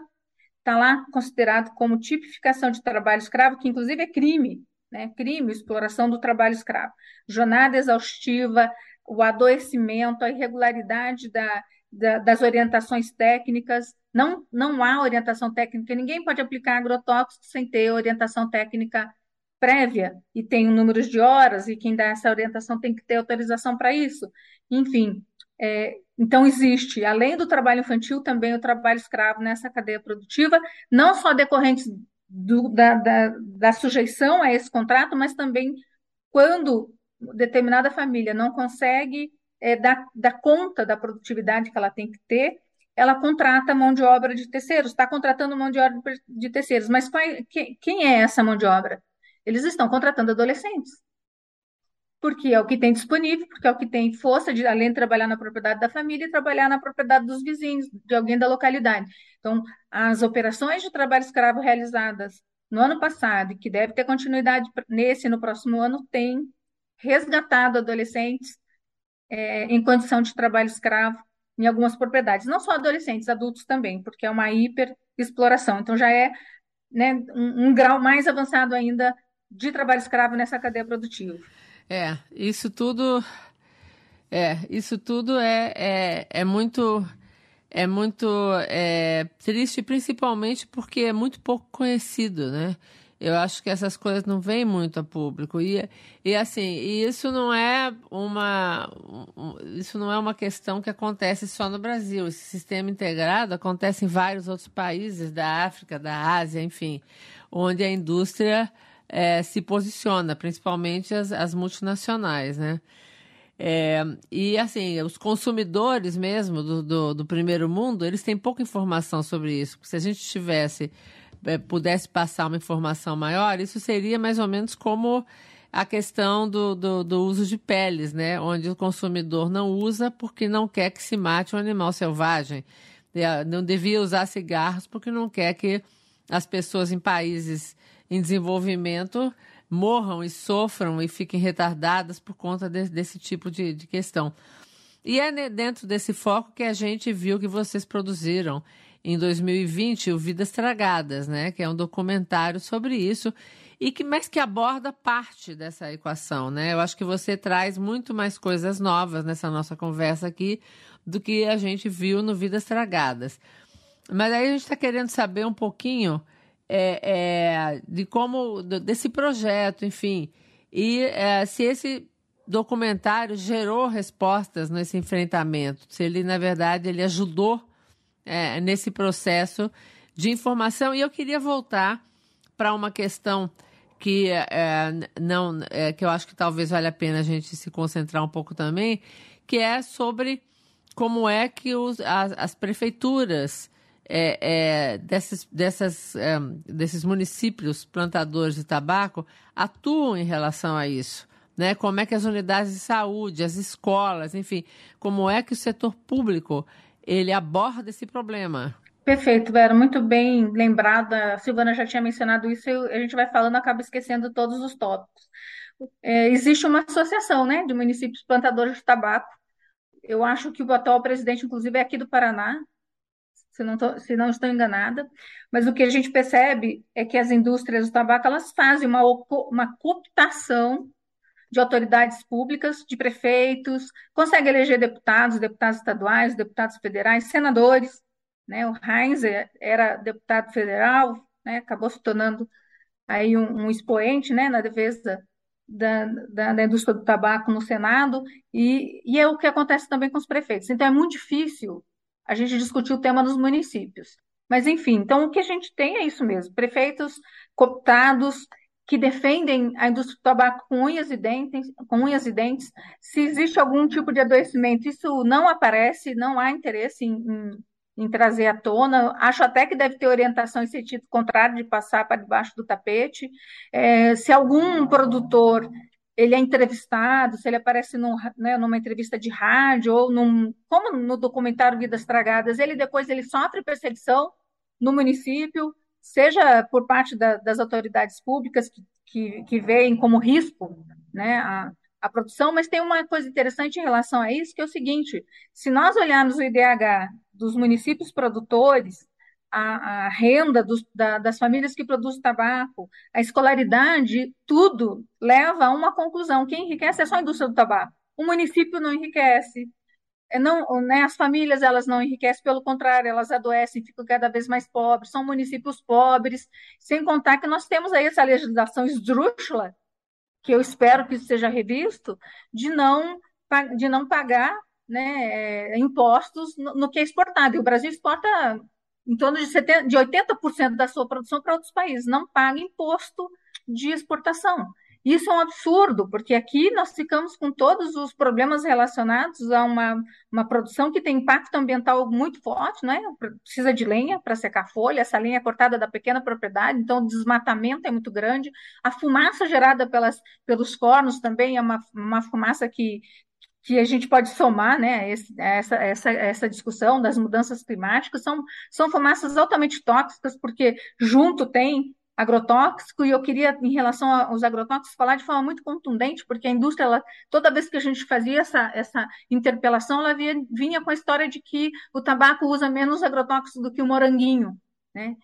está lá considerado como tipificação de trabalho escravo, que inclusive é crime, né? crime, exploração do trabalho escravo. Jornada exaustiva, o adoecimento, a irregularidade da, da, das orientações técnicas. Não, não há orientação técnica, ninguém pode aplicar agrotóxicos sem ter orientação técnica prévia e tem números de horas, e quem dá essa orientação tem que ter autorização para isso. Enfim, é, então existe, além do trabalho infantil, também o trabalho escravo nessa cadeia produtiva, não só decorrentes do, da, da, da sujeição a esse contrato, mas também quando determinada família não consegue é, dar, dar conta da produtividade que ela tem que ter, ela contrata mão de obra de terceiros, está contratando mão de obra de terceiros. Mas é, quem é essa mão de obra? Eles estão contratando adolescentes. Porque é o que tem disponível, porque é o que tem força de, além de trabalhar na propriedade da família, trabalhar na propriedade dos vizinhos, de alguém da localidade. Então, as operações de trabalho escravo realizadas no ano passado, e que deve ter continuidade nesse no próximo ano, têm resgatado adolescentes é, em condição de trabalho escravo em algumas propriedades, não só adolescentes, adultos também, porque é uma hiperexploração. Então já é né, um, um grau mais avançado ainda de trabalho escravo nessa cadeia produtiva. É, isso tudo é, isso tudo é, é, é muito é muito é, triste, principalmente porque é muito pouco conhecido, né? Eu acho que essas coisas não vêm muito a público. E, e assim, isso não é uma isso não é uma questão que acontece só no Brasil. Esse sistema integrado acontece em vários outros países da África, da Ásia, enfim, onde a indústria é, se posiciona, principalmente as, as multinacionais, né? É, e assim, os consumidores mesmo do, do, do, primeiro mundo, eles têm pouca informação sobre isso. Se a gente tivesse é, pudesse passar uma informação maior, isso seria mais ou menos como a questão do, do, do, uso de peles, né? Onde o consumidor não usa porque não quer que se mate um animal selvagem. Não devia usar cigarros porque não quer que as pessoas em países em desenvolvimento morram e sofram e fiquem retardadas por conta de, desse tipo de, de questão. E é dentro desse foco que a gente viu que vocês produziram em 2020 o Vidas Tragadas, né, que é um documentário sobre isso e que mas que aborda parte dessa equação, né? Eu acho que você traz muito mais coisas novas nessa nossa conversa aqui do que a gente viu no Vidas Tragadas. Mas aí a gente está querendo saber um pouquinho é, é, de como desse projeto, enfim, e é, se esse documentário gerou respostas nesse enfrentamento, se ele na verdade ele ajudou é, nesse processo de informação. E eu queria voltar para uma questão que é, não é, que eu acho que talvez valha a pena a gente se concentrar um pouco também, que é sobre como é que os, as, as prefeituras é, é, desses, dessas, é, desses municípios plantadores de tabaco atuam em relação a isso. Né? Como é que as unidades de saúde, as escolas, enfim, como é que o setor público ele aborda esse problema. Perfeito, Vera, muito bem lembrada. A Silvana já tinha mencionado isso, a gente vai falando, acaba esquecendo todos os tópicos. É, existe uma associação né, de municípios plantadores de tabaco. Eu acho que o atual presidente, inclusive, é aqui do Paraná, se não, tô, se não estou enganada, mas o que a gente percebe é que as indústrias do tabaco elas fazem uma, uma cooptação de autoridades públicas, de prefeitos, consegue eleger deputados, deputados estaduais, deputados federais, senadores. Né? O Heinz era deputado federal, né? acabou se tornando aí um, um expoente né? na defesa da, da, da, indústria do tabaco no Senado, e, e é o que acontece também com os prefeitos. Então, é muito difícil a gente discutir o tema dos municípios. Mas, enfim, então o que a gente tem é isso mesmo: prefeitos cooptados que defendem a indústria do tabaco com unhas e dentes, com unhas e dentes. Se existe algum tipo de adoecimento, isso não aparece, não há interesse em, em, em trazer à tona. Acho até que deve ter orientação em sentido contrário de passar para debaixo do tapete. É, se algum produtor ele é entrevistado, se ele aparece num, né, numa entrevista de rádio ou num, como no documentário Vidas Tragadas, ele depois ele sofre perseguição no município, seja por parte da, das autoridades públicas que, que, que veem como risco né, a, a produção, mas tem uma coisa interessante em relação a isso, que é o seguinte: se nós olharmos o IDH dos municípios produtores, a, a renda dos, da, das famílias que produzem tabaco, a escolaridade, tudo leva a uma conclusão. Quem enriquece é só a indústria do tabaco. O município não enriquece, é, não, né, as famílias elas não enriquecem, pelo contrário, elas adoecem, ficam cada vez mais pobres, são municípios pobres, sem contar que nós temos aí essa legislação esdrúxula, que eu espero que seja revisto, de não, de não pagar né, é, impostos no, no, que é exportado. E o Brasil exporta em torno de, 70, de 80% da sua produção para outros países, não paga imposto de exportação. Isso é um absurdo, porque aqui nós ficamos com todos os problemas relacionados a uma, uma produção que tem impacto ambiental muito forte, né? Precisa de lenha para secar folha, essa lenha é cortada da pequena propriedade, então o desmatamento é muito grande. A fumaça gerada pelas, pelos fornos também é uma, uma fumaça que, que a gente pode somar, né, essa, essa, essa discussão das mudanças climáticas, são, são fumaças altamente tóxicas, porque junto tem agrotóxico, e eu queria, em relação aos agrotóxicos, falar de forma muito contundente, porque a indústria, ela, toda vez que a gente fazia essa, essa interpelação, ela via, vinha com a história de que o tabaco usa menos agrotóxicos do que o moranguinho. Né?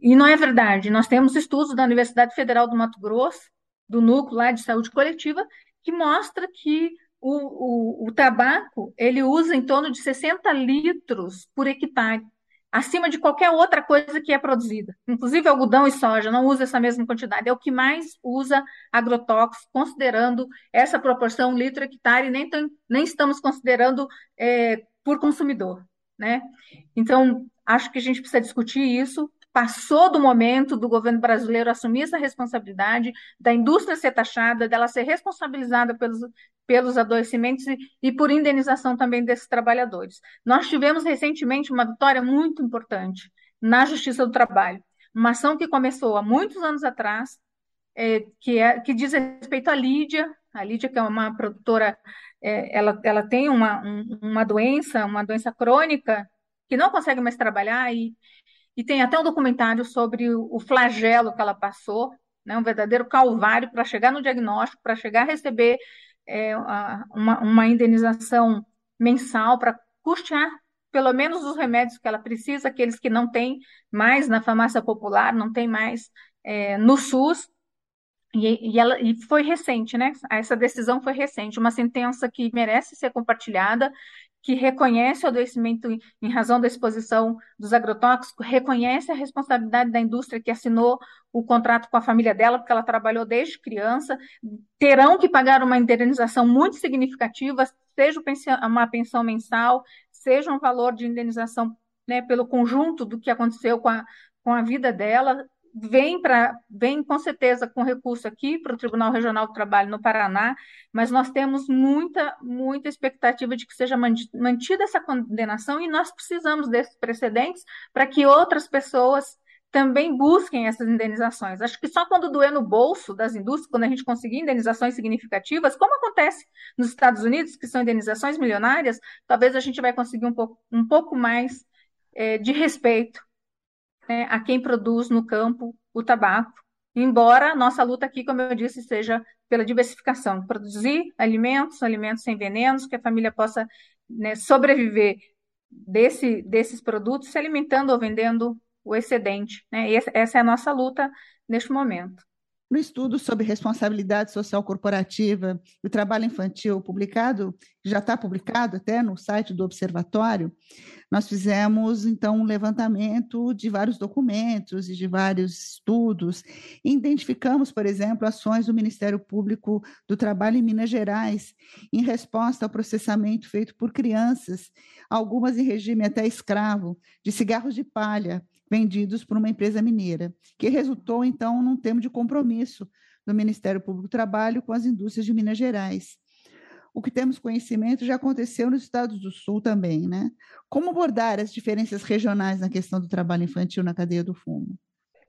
E não é verdade. Nós temos estudos da Universidade Federal do Mato Grosso, do núcleo lá de saúde coletiva, que mostra que o, o, o tabaco ele usa em torno de 60 litros por hectare acima de qualquer outra coisa que é produzida. Inclusive algodão e soja não usa essa mesma quantidade. É o que mais usa agrotóxico, considerando essa proporção litro hectare, nem, nem estamos considerando é, por consumidor. Né? Então, acho que a gente precisa discutir isso passou do momento do governo brasileiro assumir essa responsabilidade, da indústria ser taxada, dela ser responsabilizada pelos, pelos adoecimentos e, e por indenização também desses trabalhadores. Nós tivemos recentemente uma vitória muito importante na Justiça do Trabalho, uma ação que começou há muitos anos atrás, é, que, é, que diz respeito à Lídia, a Lídia, que é uma produtora, é, ela, ela tem uma, um, uma doença, uma doença crônica, que não consegue mais trabalhar e, e tem até um documentário sobre o flagelo que ela passou, né, um verdadeiro calvário para chegar no diagnóstico, para chegar a receber é, uma, uma indenização mensal para custear pelo menos os remédios que ela precisa, aqueles que não tem mais na farmácia popular, não tem mais é, no SUS. E, e, ela, e foi recente, né? Essa decisão foi recente, uma sentença que merece ser compartilhada que reconhece o adoecimento em razão da exposição dos agrotóxicos, reconhece a responsabilidade da indústria que assinou o contrato com a família dela, porque ela trabalhou desde criança, terão que pagar uma indenização muito significativa, seja uma pensão mensal, seja um valor de indenização né, pelo conjunto do que aconteceu com a, com a vida dela, vem para vem com certeza com recurso aqui para o Tribunal Regional do Trabalho no Paraná, mas nós temos muita muita expectativa de que seja mantida essa condenação e nós precisamos desses precedentes para que outras pessoas também busquem essas indenizações. Acho que só quando doer no bolso das indústrias, quando a gente conseguir indenizações significativas, como acontece nos Estados Unidos, que são indenizações milionárias, talvez a gente vai conseguir um pouco, um pouco mais é, de respeito né, a quem produz no campo o tabaco, embora nossa luta aqui, como eu disse, seja pela diversificação, produzir alimentos, alimentos sem venenos, que a família possa né, sobreviver desse, desses produtos, se alimentando ou vendendo o excedente. Né? Essa é a nossa luta neste momento. No estudo sobre responsabilidade social corporativa e o trabalho infantil publicado, já está publicado até no site do Observatório, nós fizemos então um levantamento de vários documentos e de vários estudos. E identificamos, por exemplo, ações do Ministério Público do Trabalho em Minas Gerais em resposta ao processamento feito por crianças, algumas em regime até escravo, de cigarros de palha vendidos por uma empresa mineira, que resultou, então, num termo de compromisso do Ministério Público do Trabalho com as indústrias de Minas Gerais. o que temos conhecimento já aconteceu nos estados do Sul também, né? Como abordar as diferenças regionais na questão do trabalho infantil na cadeia do fumo?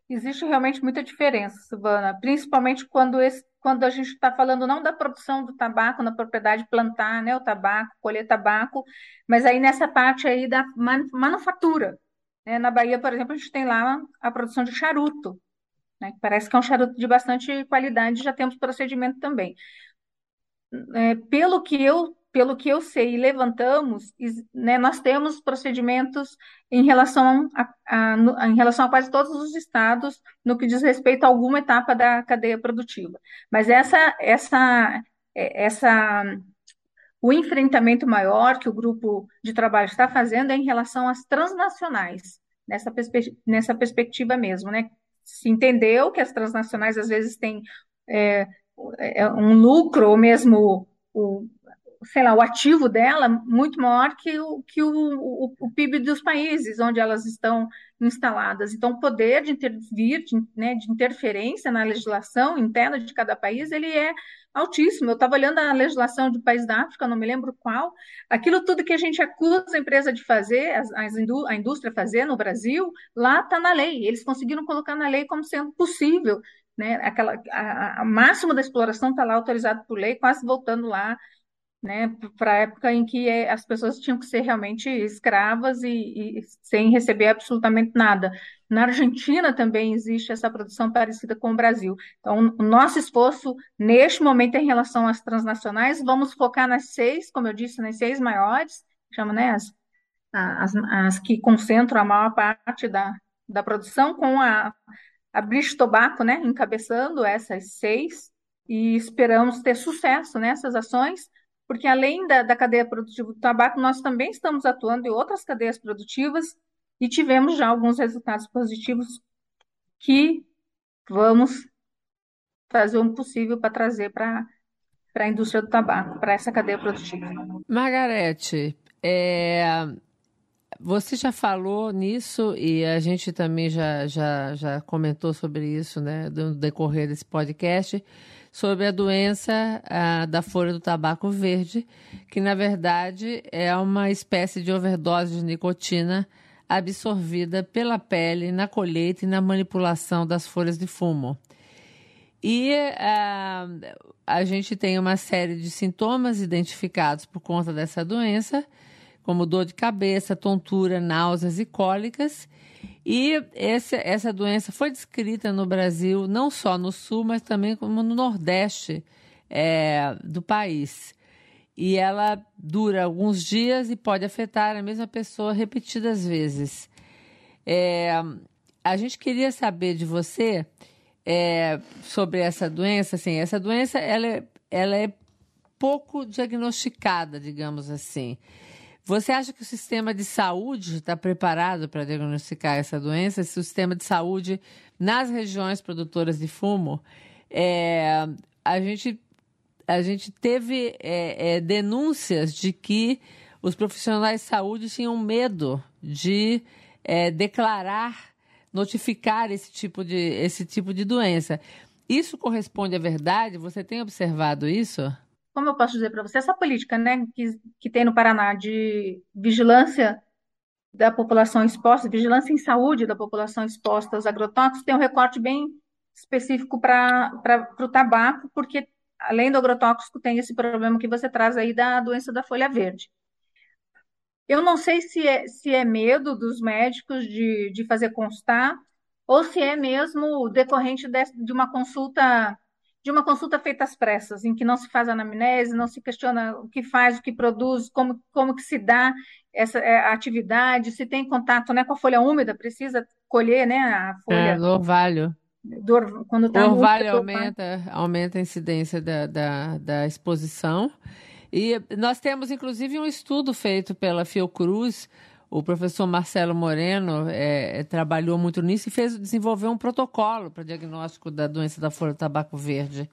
Existe realmente muita diferença, Silvana, principalmente quando, esse, quando a gente está falando não da produção do tabaco na propriedade, plantar né, o tabaco, colher tabaco, mas aí nessa parte aí da manufatura. Né? Na Bahia, por exemplo, a gente tem lá a produção de charuto, né? Parece que é um charuto de bastante qualidade, já temos procedimento também. É, pelo que eu pelo que eu sei e levantamos, né, nós temos procedimentos em relação a, a, no, em relação a quase todos os estados no que diz respeito a alguma etapa da cadeia produtiva. Mas essa essa é, essa o enfrentamento maior que o grupo de trabalho está fazendo é em relação às transnacionais, nessa, perspe nessa perspectiva mesmo, né? Se entendeu que as transnacionais às vezes têm é, é um lucro ou mesmo o, sei lá, o ativo dela muito maior que o, que o, o, o PIB dos países onde elas estão instaladas. Então, o poder de intervir, de, né, de interferência na legislação interna de cada país, ele é altíssimo. Eu estava olhando a legislação do país da África, não me lembro qual, aquilo tudo que a gente acusa a empresa de fazer, as, as indú a indústria fazer no Brasil, lá está na lei. Eles conseguiram colocar na lei como sendo possível. Né? Aquela, a, a máximo da exploração está lá autorizado por lei, quase voltando lá né, para a época em que eh, as pessoas tinham que ser realmente escravas e, e, sem receber absolutamente nada. Na Argentina também existe essa produção parecida com o Brasil. Então, o nosso esforço neste momento em relação às transnacionais, vamos focar nas seis, como eu disse, nas seis maiores, chama, né, as, as, as que concentram a maior parte da, da produção, com a, a British Tobacco, né, encabeçando essas seis, e esperamos ter sucesso nessas ações, porque além da, da cadeia produtiva do tabaco, nós também estamos atuando em outras cadeias produtivas e tivemos já alguns resultados positivos que vamos fazer o possível para trazer para para a indústria do tabaco, para essa cadeia produtiva. Margarete, é, você já falou nisso e a gente também já, já, já comentou sobre isso né, no decorrer desse podcast sobre a doença da folha do tabaco verde, que na verdade é uma espécie de overdose de nicotina absorvida pela pele na colheita e na manipulação das folhas de fumo. E a gente tem uma série de sintomas identificados por conta dessa doença, como dor de cabeça, tontura, náuseas e cólicas. E esse, essa doença foi descrita no Brasil, não só no sul, mas também como no nordeste é, do país. E ela dura alguns dias e pode afetar a mesma pessoa repetidas vezes. É, a gente queria saber de você é, sobre essa doença. Assim, essa doença ela é, ela é pouco diagnosticada, digamos assim. Você acha que o sistema de saúde está preparado para diagnosticar essa doença? Esse sistema de saúde nas regiões produtoras de fumo, é, a, gente, a gente teve é, é, denúncias de que os profissionais de saúde tinham medo de é, declarar, notificar esse tipo, de, esse tipo de doença. Isso corresponde à verdade? Você tem observado isso? Como eu posso dizer para você, essa política né, que, que tem no Paraná de vigilância da população exposta, vigilância em saúde da população exposta aos agrotóxicos, tem um recorte bem específico para o tabaco, porque além do agrotóxico tem esse problema que você traz aí da doença da folha verde. Eu não sei se é, se é medo dos médicos de, de fazer constar, ou se é mesmo decorrente de, de uma consulta de uma consulta feita às pressas, em que não se faz anamnese, não se questiona o que faz, o que produz, como, como que se dá essa é, atividade, se tem contato né, com a folha úmida, precisa colher né, a folha. É, do orvalho. Do, quando tá o orvalho aumenta, aumenta a incidência da, da, da exposição. E nós temos, inclusive, um estudo feito pela Fiocruz, o professor Marcelo Moreno é, é, trabalhou muito nisso e fez desenvolver um protocolo para diagnóstico da doença da folha do tabaco verde.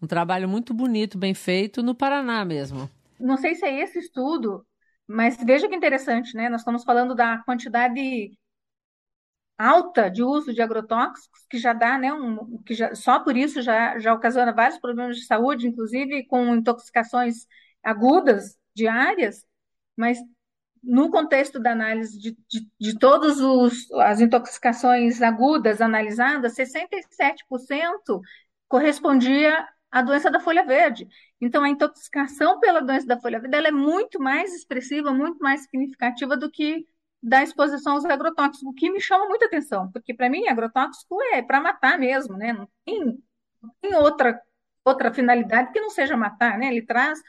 Um trabalho muito bonito, bem feito, no Paraná mesmo. Não sei se é esse estudo, mas veja que interessante, né? Nós estamos falando da quantidade alta de uso de agrotóxicos, que já dá, né, um, que já, só por isso já, já ocasiona vários problemas de saúde, inclusive com intoxicações agudas, diárias, mas no contexto da análise de, de, de todas as intoxicações agudas analisadas, 67% correspondia à doença da folha verde. Então, a intoxicação pela doença da folha verde é muito mais expressiva, muito mais significativa do que da exposição aos agrotóxicos, o que me chama muita atenção, porque para mim agrotóxico é para matar mesmo, né? Não tem, não tem outra, outra finalidade que não seja matar, né? Ele traz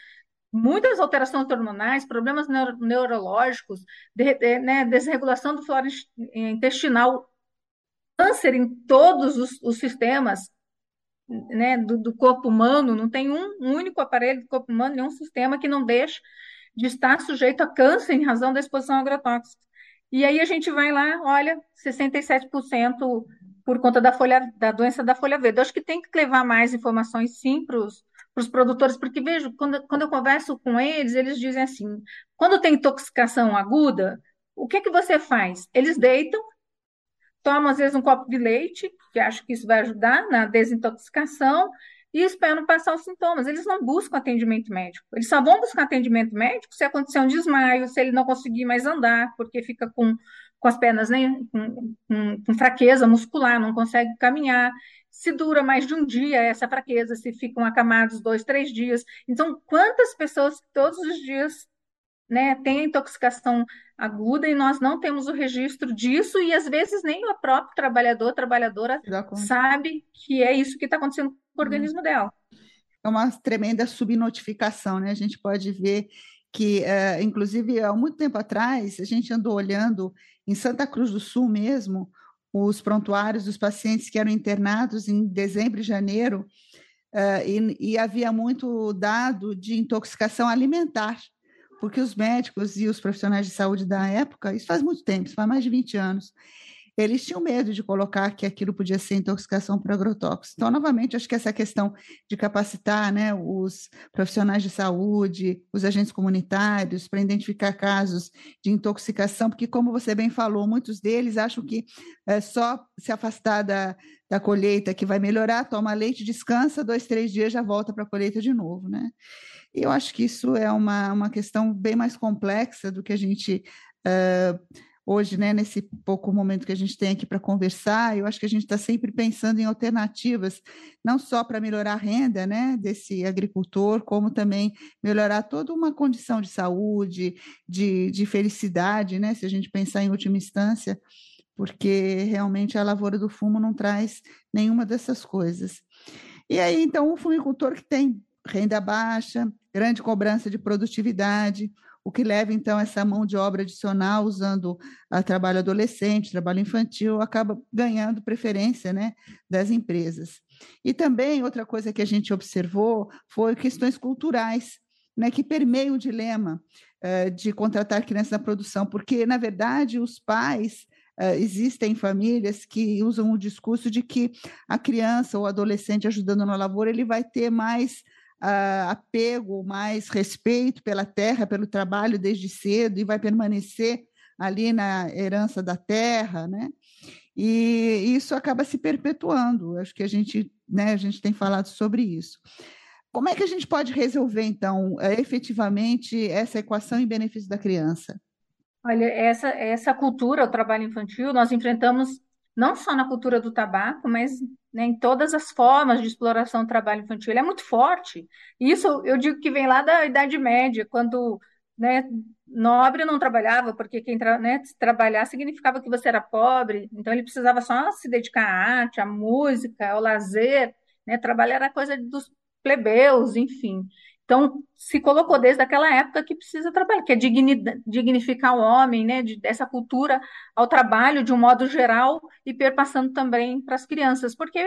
muitas alterações hormonais, problemas neuro, neurológicos, de, de, né, desregulação do flora intestinal, câncer em todos os, os sistemas né, do, do, corpo humano, não tem um, um único aparelho do corpo humano, nenhum sistema que não deixe de estar sujeito a câncer em razão da exposição a agrotóxicos. E aí a gente vai lá, olha, 67% por conta da folha da doença da folha verde. Eu acho que tem que levar mais informações sim para os para os produtores, porque vejo, quando, quando eu converso com eles, eles dizem assim: quando tem intoxicação aguda, o que, que você faz? Eles deitam, tomam às vezes um copo de leite, que acho que isso vai ajudar na desintoxicação, e esperam passar os sintomas. Eles não buscam atendimento médico. Eles só vão buscar atendimento médico se acontecer um desmaio, se ele não conseguir mais andar, porque fica com, com as pernas né, com, com, com fraqueza muscular, não consegue caminhar se dura mais de um dia essa fraqueza, se ficam acamados dois, três dias. Então, quantas pessoas todos os dias né, têm intoxicação aguda e nós não temos o registro disso e às vezes nem o próprio trabalhador, trabalhadora sabe que é isso que está acontecendo com o organismo dela. É uma tremenda subnotificação, né? A gente pode ver que, uh, inclusive, há muito tempo atrás, a gente andou olhando em Santa Cruz do Sul mesmo, os prontuários dos pacientes que eram internados em dezembro e janeiro, uh, e, e, havia muito dado de intoxicação alimentar, porque os médicos e os profissionais de saúde da época, isso faz muito tempo, isso faz mais de 20 anos, eles tinham medo de colocar que aquilo podia ser intoxicação por agrotóxicos. Então, novamente, acho que essa questão de capacitar né, os profissionais de saúde, os agentes comunitários, para identificar casos de intoxicação, porque, como você bem falou, muitos deles acham que é só se afastar da, da colheita que vai melhorar, toma leite, descansa, dois, três dias já volta para a colheita de novo, né? E eu acho que isso é uma, uma questão bem mais complexa do que a gente uh, hoje, né, nesse pouco momento que a gente tem aqui para conversar, eu acho que a gente está sempre pensando em alternativas, não só para melhorar a renda né, desse agricultor, como também melhorar toda uma condição de saúde, de, de felicidade, né, se a gente pensar em última instância, porque realmente a lavoura do fumo não traz nenhuma dessas coisas. E aí, então, o fumicultor que tem renda baixa, grande cobrança de produtividade, o que leva, então, essa mão de obra adicional, usando a trabalho adolescente, trabalho infantil, acaba ganhando preferência né, das empresas. E também, outra coisa que a gente observou foi questões culturais, né, que permeiam o dilema uh, de contratar crianças na produção, porque, na verdade, os pais Uh, existem famílias que usam o discurso de que a criança ou adolescente ajudando na lavoura ele vai ter mais uh, apego, mais respeito pela terra, pelo trabalho desde cedo e vai permanecer ali na herança da terra, né? E isso acaba se perpetuando. Acho que a gente, né, a gente tem falado sobre isso. Como é que a gente pode resolver, então, eh, efetivamente essa equação em benefício da criança? Olha, essa, essa cultura, o trabalho infantil, nós enfrentamos não só na cultura do tabaco, mas né, em todas as formas de exploração do trabalho infantil. Ele é muito forte. Isso eu digo que vem lá da Idade Média, quando né, nobre não trabalhava, porque quem tra né, trabalhar significava que você era pobre, então ele precisava só se dedicar à arte, à música, ao lazer. Né, trabalhar era coisa dos plebeus, enfim. Então, se colocou desde aquela época que precisa trabalhar, que é dignificar o homem, né, de, dessa cultura ao trabalho de um modo geral e perpassando também para as crianças, porque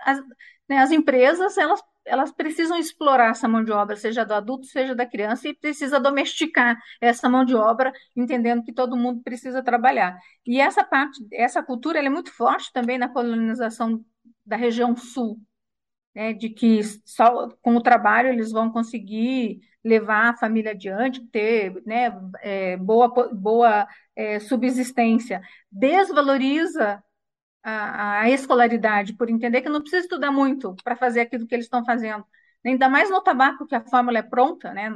as, né, as empresas, elas, elas precisam explorar essa mão de obra, seja do adulto, seja da criança, e precisa domesticar essa mão de obra, entendendo que todo mundo precisa trabalhar. E essa parte, essa cultura, é muito forte também na colonização da região sul, né, de que só com o trabalho eles vão conseguir levar a família adiante, ter né, é, boa, boa é, subsistência, desvaloriza a, a, escolaridade por entender que não precisa estudar muito para fazer aquilo que eles estão fazendo. ainda mais no tabaco, que a fórmula é pronta, né?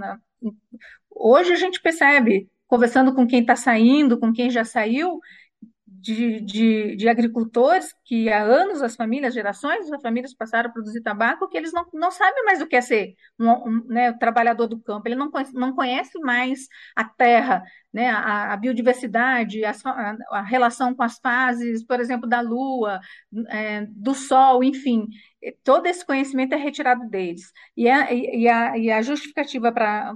Hoje a gente percebe, conversando com quem está saindo, com quem já saiu, de, de, de, agricultores que há anos as famílias, gerações as famílias passaram a produzir tabaco, que eles não, não sabem mais o que é ser um, um né, trabalhador do campo, ele não conhece, não conhece mais a terra, né, a, a biodiversidade, a, a, relação com as fases, por exemplo, da lua, é, do sol, enfim, todo esse conhecimento é retirado deles. E a, e a, e a justificativa para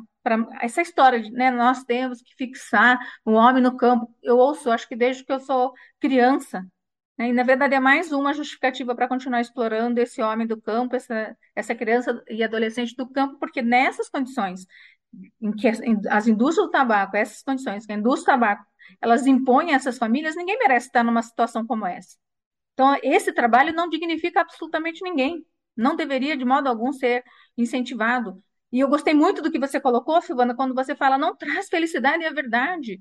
essa história de né, nós temos que fixar o homem no campo. Eu ouço, acho que desde que eu sou criança. Né, e na verdade é mais uma justificativa para continuar explorando esse homem do campo, essa, essa criança e adolescente do campo, porque nessas condições em que as indústrias do tabaco, essas condições que a indústria do tabaco, elas impõem a essas famílias, ninguém merece estar numa situação como essa. Então, esse trabalho não dignifica absolutamente ninguém. Não deveria, de modo algum, ser incentivado. E eu gostei muito do que você colocou, Silvana, quando você fala não traz felicidade, é verdade.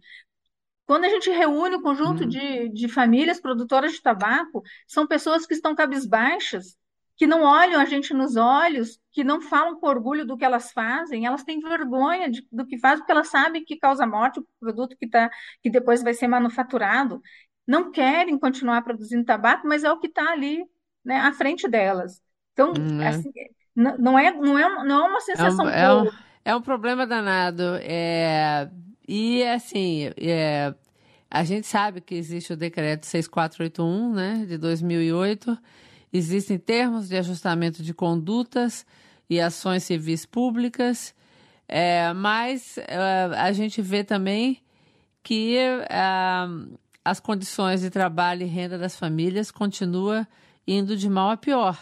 Quando a gente reúne o um conjunto uhum. de, de famílias produtoras de tabaco, são pessoas que estão cabisbaixas, que não olham a gente nos olhos, que não falam com orgulho do que elas fazem, elas têm vergonha de, do que fazem, porque elas sabem que causa morte o produto que, tá, que depois vai ser manufaturado. Não querem continuar produzindo tabaco, mas é o que está ali né, à frente delas. Então, hum, é. Não, é, não, é, não é uma sensação é um, é um, é um, problema danado. É, e, assim, é, a gente sabe que existe o decreto 6481, né, de 2008. Existem termos de ajustamento de condutas e ações civis públicas, é, mas é, a gente vê também que é, as condições de trabalho e renda das famílias continuam indo de mal a pior.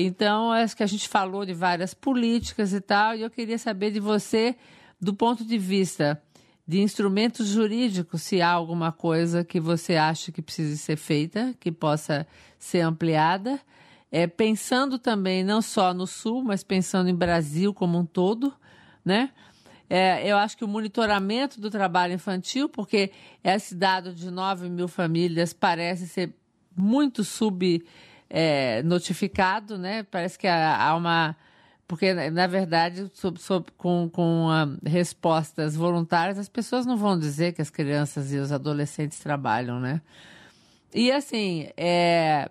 Então, acho que a gente falou de várias políticas e tal, e eu queria saber de você, do ponto de vista de instrumentos jurídicos, se há alguma coisa que você acha que precise ser feita, que possa ser ampliada, é, pensando também não só no Sul, mas pensando em Brasil como um todo, né? É, eu acho que o monitoramento do trabalho infantil, porque esse dado de 9 mil famílias parece ser muito sub é, notificado, né? Parece que há, uma. Porque, na verdade, sob, sob, com, com uh, respostas voluntárias, as pessoas não vão dizer que as crianças e os adolescentes trabalham, né? E, assim, é,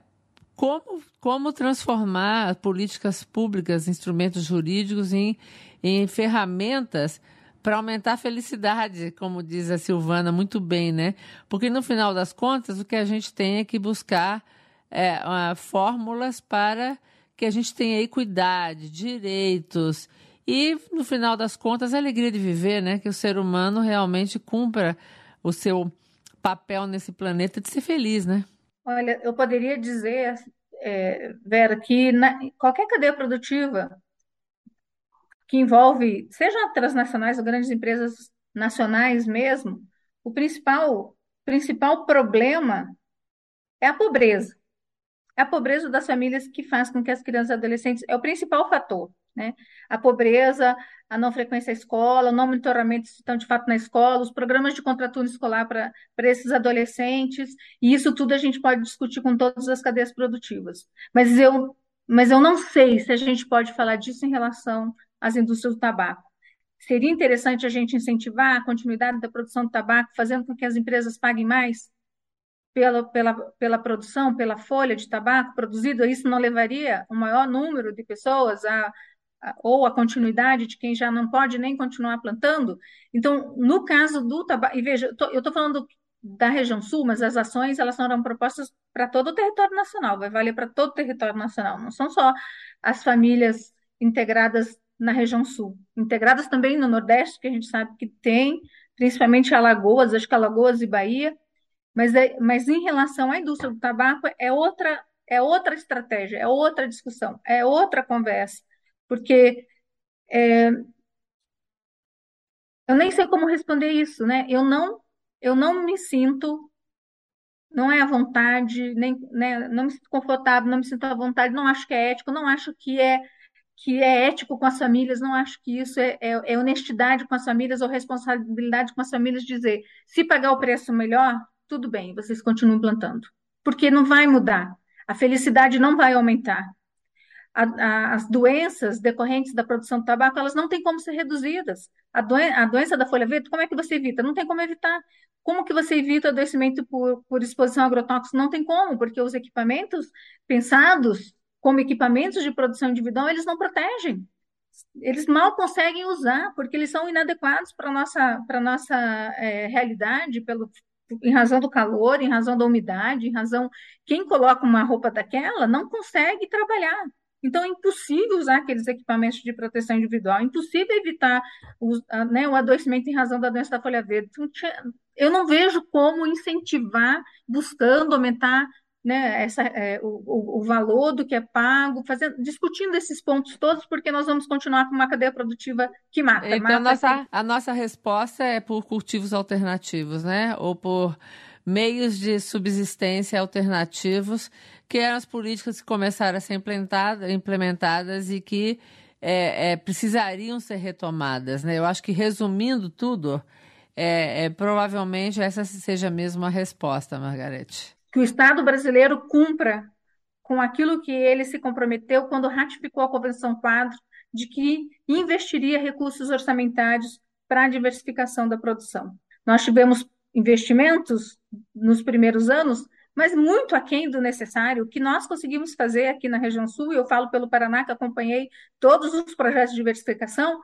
como, como transformar políticas públicas, instrumentos jurídicos em, em ferramentas para aumentar a felicidade, como diz a Silvana muito bem, né? Porque, no final das contas, o que a gente tem é que buscar é, uh, fórmulas para que a gente tenha equidade, direitos e, no final das contas, a alegria de viver, né? Que o ser humano realmente cumpra o seu papel nesse planeta de ser feliz, né? Olha, eu poderia dizer, é, Vera, que na, qualquer cadeia produtiva que envolve, seja transnacionais ou grandes empresas nacionais mesmo, o principal, principal problema é a pobreza. A pobreza das famílias que faz com que as crianças e adolescentes é o principal fator, né? A pobreza, a não frequência à escola, o não monitoramento se estão de fato na escola, os programas de contraturno escolar para esses adolescentes, e isso tudo a gente pode discutir com todas as cadeias produtivas. Mas eu, mas eu não sei se a gente pode falar disso em relação às indústrias do tabaco. Seria interessante a gente incentivar a continuidade da produção do tabaco, fazendo com que as empresas paguem mais? Pela, pela, pela produção, pela folha de tabaco produzido, isso não levaria o um maior número de pessoas a, a, ou a continuidade de quem já não pode nem continuar plantando? Então, no caso do tabaco, e veja, eu estou falando da região sul, mas as ações elas serão propostas para todo o território nacional, vai valer para todo o território nacional, não são só as famílias integradas na região sul, integradas também no Nordeste, que a gente sabe que tem, principalmente Alagoas, acho que Alagoas e Bahia, mas, é, mas em relação à indústria do tabaco, é outra, é outra estratégia, é outra discussão, é outra conversa, porque é, eu nem sei como responder isso, né? Eu não, eu não me sinto, não é à vontade, nem, né, não me sinto confortável, não me sinto à vontade, não acho que é ético, não acho que é que é ético com as famílias, não acho que isso é, é, é honestidade com as famílias ou responsabilidade com as famílias dizer, se pagar o preço melhor, tudo bem, vocês continuam plantando. Porque não vai mudar. A felicidade não vai aumentar. a, a, as doenças decorrentes da produção do tabaco, elas não têm como ser reduzidas. A, doen a doença da folha verde, como é que você evita? Não tem como evitar. Como que você evita adoecimento por, por exposição a agrotóxicos? Não tem como, porque os equipamentos pensados como equipamentos de produção individual, eles não protegem. Eles mal conseguem usar, porque eles são inadequados para a nossa, para nossa é, realidade, pelo, em razão do calor, em razão da umidade, em razão. Quem coloca uma roupa daquela não consegue trabalhar. Então, é impossível usar aqueles equipamentos de proteção individual, é impossível evitar o, né, o adoecimento em razão da doença da folha verde. Então, eu não vejo como incentivar, buscando aumentar né, essa, é, o, o, valor do que é pago, fazendo, discutindo esses pontos todos, porque nós vamos continuar com uma cadeia produtiva que mata. Então, mata a, nossa, a nossa resposta é por cultivos alternativos, né? Ou por meios de subsistência alternativos, que eram as políticas que começaram a ser implementadas, implementadas e que é, é, precisariam ser retomadas. Né? Eu acho que, resumindo tudo, é, é, provavelmente essa seja mesmo a resposta, Margarete. Que o Estado brasileiro cumpra com aquilo que ele se comprometeu quando ratificou a Convenção Quadro de que investiria recursos orçamentários para a diversificação da produção. Nós tivemos investimentos nos primeiros anos, mas muito aquém do necessário, o que nós conseguimos fazer aqui na região sul, e eu falo pelo Paraná, que acompanhei todos os projetos de diversificação,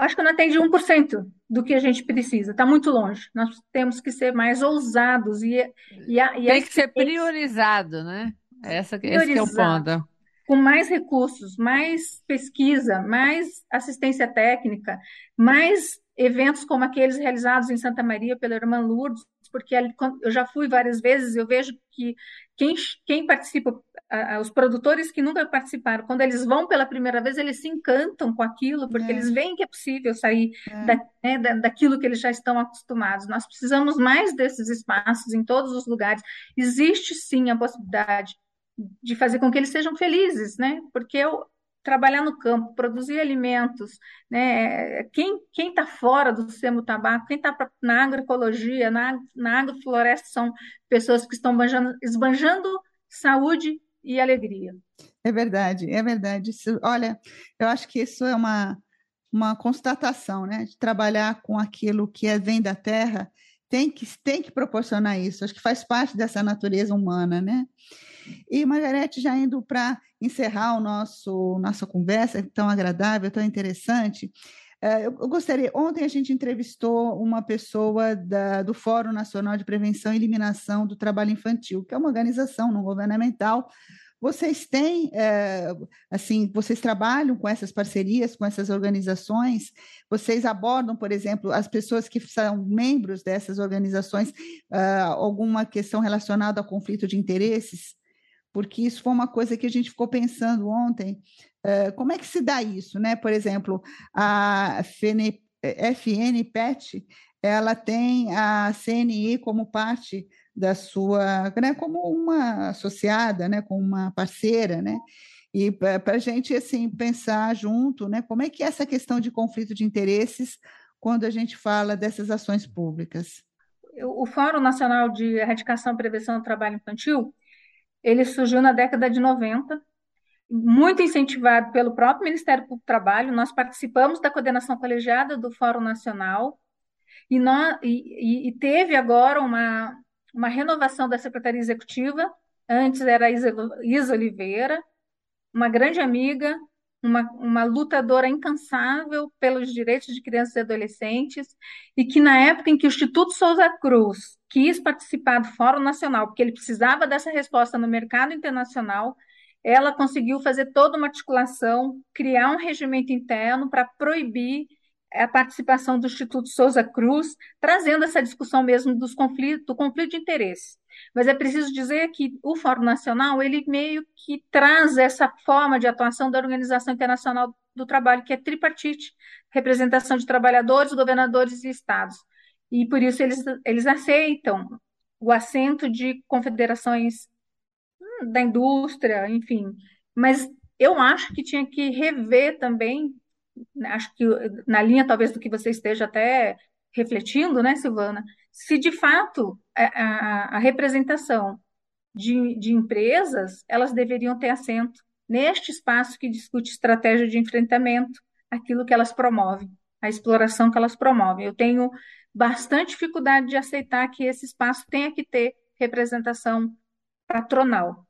acho que não atende 1% do que a gente precisa, está muito longe. Nós temos que ser mais ousados. E, e, e Tem que ser priorizado, né? Essa, esse é o ponto. Com mais recursos, mais pesquisa, mais assistência técnica, mais eventos como aqueles realizados em Santa Maria pela irmã Lourdes, porque eu já fui várias vezes, eu vejo que quem, quem participa, os produtores que nunca participaram, quando eles vão pela primeira vez, eles se encantam com aquilo, porque é. eles veem que é possível sair é. da, né, da, daquilo que eles já estão acostumados. Nós precisamos mais desses espaços em todos os lugares. Existe sim a possibilidade de fazer com que eles sejam felizes, né? Porque eu, trabalhar no campo, produzir alimentos, né? Quem quem está fora do sistema do tabaco, quem está na agroecologia, na, na agrofloresta, são pessoas que estão banjando, esbanjando saúde e alegria. É verdade, é verdade. Olha, eu acho que isso é uma, uma constatação, né? De trabalhar com aquilo que é, vem da terra, tem que, tem que proporcionar isso. Acho que faz parte dessa natureza humana, né? E, Margarete, já indo para encerrar o nosso nossa conversa tão agradável, tão interessante, eu gostaria. Ontem a gente entrevistou uma pessoa da, do Fórum Nacional de Prevenção e Eliminação do Trabalho Infantil, que é uma organização não governamental. Vocês têm, é, assim, vocês trabalham com essas parcerias, com essas organizações? Vocês abordam, por exemplo, as pessoas que são membros dessas organizações, uh, alguma questão relacionada ao conflito de interesses? Porque isso foi uma coisa que a gente ficou pensando ontem. Uh, como é que se dá isso, né? Por exemplo, a FNPET, ela tem a CNI como parte da sua, né, como uma associada, né, como uma parceira, né? E para a gente assim pensar junto, né, como é que é essa questão de conflito de interesses quando a gente fala dessas ações públicas? O Fórum Nacional de Erradicação e Prevenção do Trabalho Infantil ele surgiu na década de 90, muito incentivado pelo próprio Ministério do Trabalho. Nós participamos da coordenação colegiada do Fórum Nacional e, nós, e, e teve agora uma, uma renovação da Secretaria Executiva. Antes era a Isa, Isa Oliveira, uma grande amiga, uma, uma lutadora incansável pelos direitos de crianças e adolescentes, e que na época em que o Instituto Souza Cruz quis participar do Fórum Nacional, porque ele precisava dessa resposta no mercado internacional, ela conseguiu fazer toda uma articulação, criar um regimento interno para proibir a participação do Instituto Souza Cruz, trazendo essa discussão mesmo dos conflitos, do conflito de interesse. Mas é preciso dizer que o Fórum Nacional, ele meio que traz essa forma de atuação da Organização Internacional do Trabalho, que é tripartite, representação de trabalhadores, governadores e estados. E por isso eles, eles aceitam o assento de confederações hum, da indústria, enfim. Mas eu acho que tinha que rever também acho que na linha talvez do que você esteja até refletindo, né, Silvana, se de fato a, a, a representação de, de, empresas elas deveriam ter assento neste espaço que discute estratégia de enfrentamento, aquilo que elas promovem, a exploração que elas promovem. Eu tenho bastante dificuldade de aceitar que esse espaço tenha que ter representação patronal.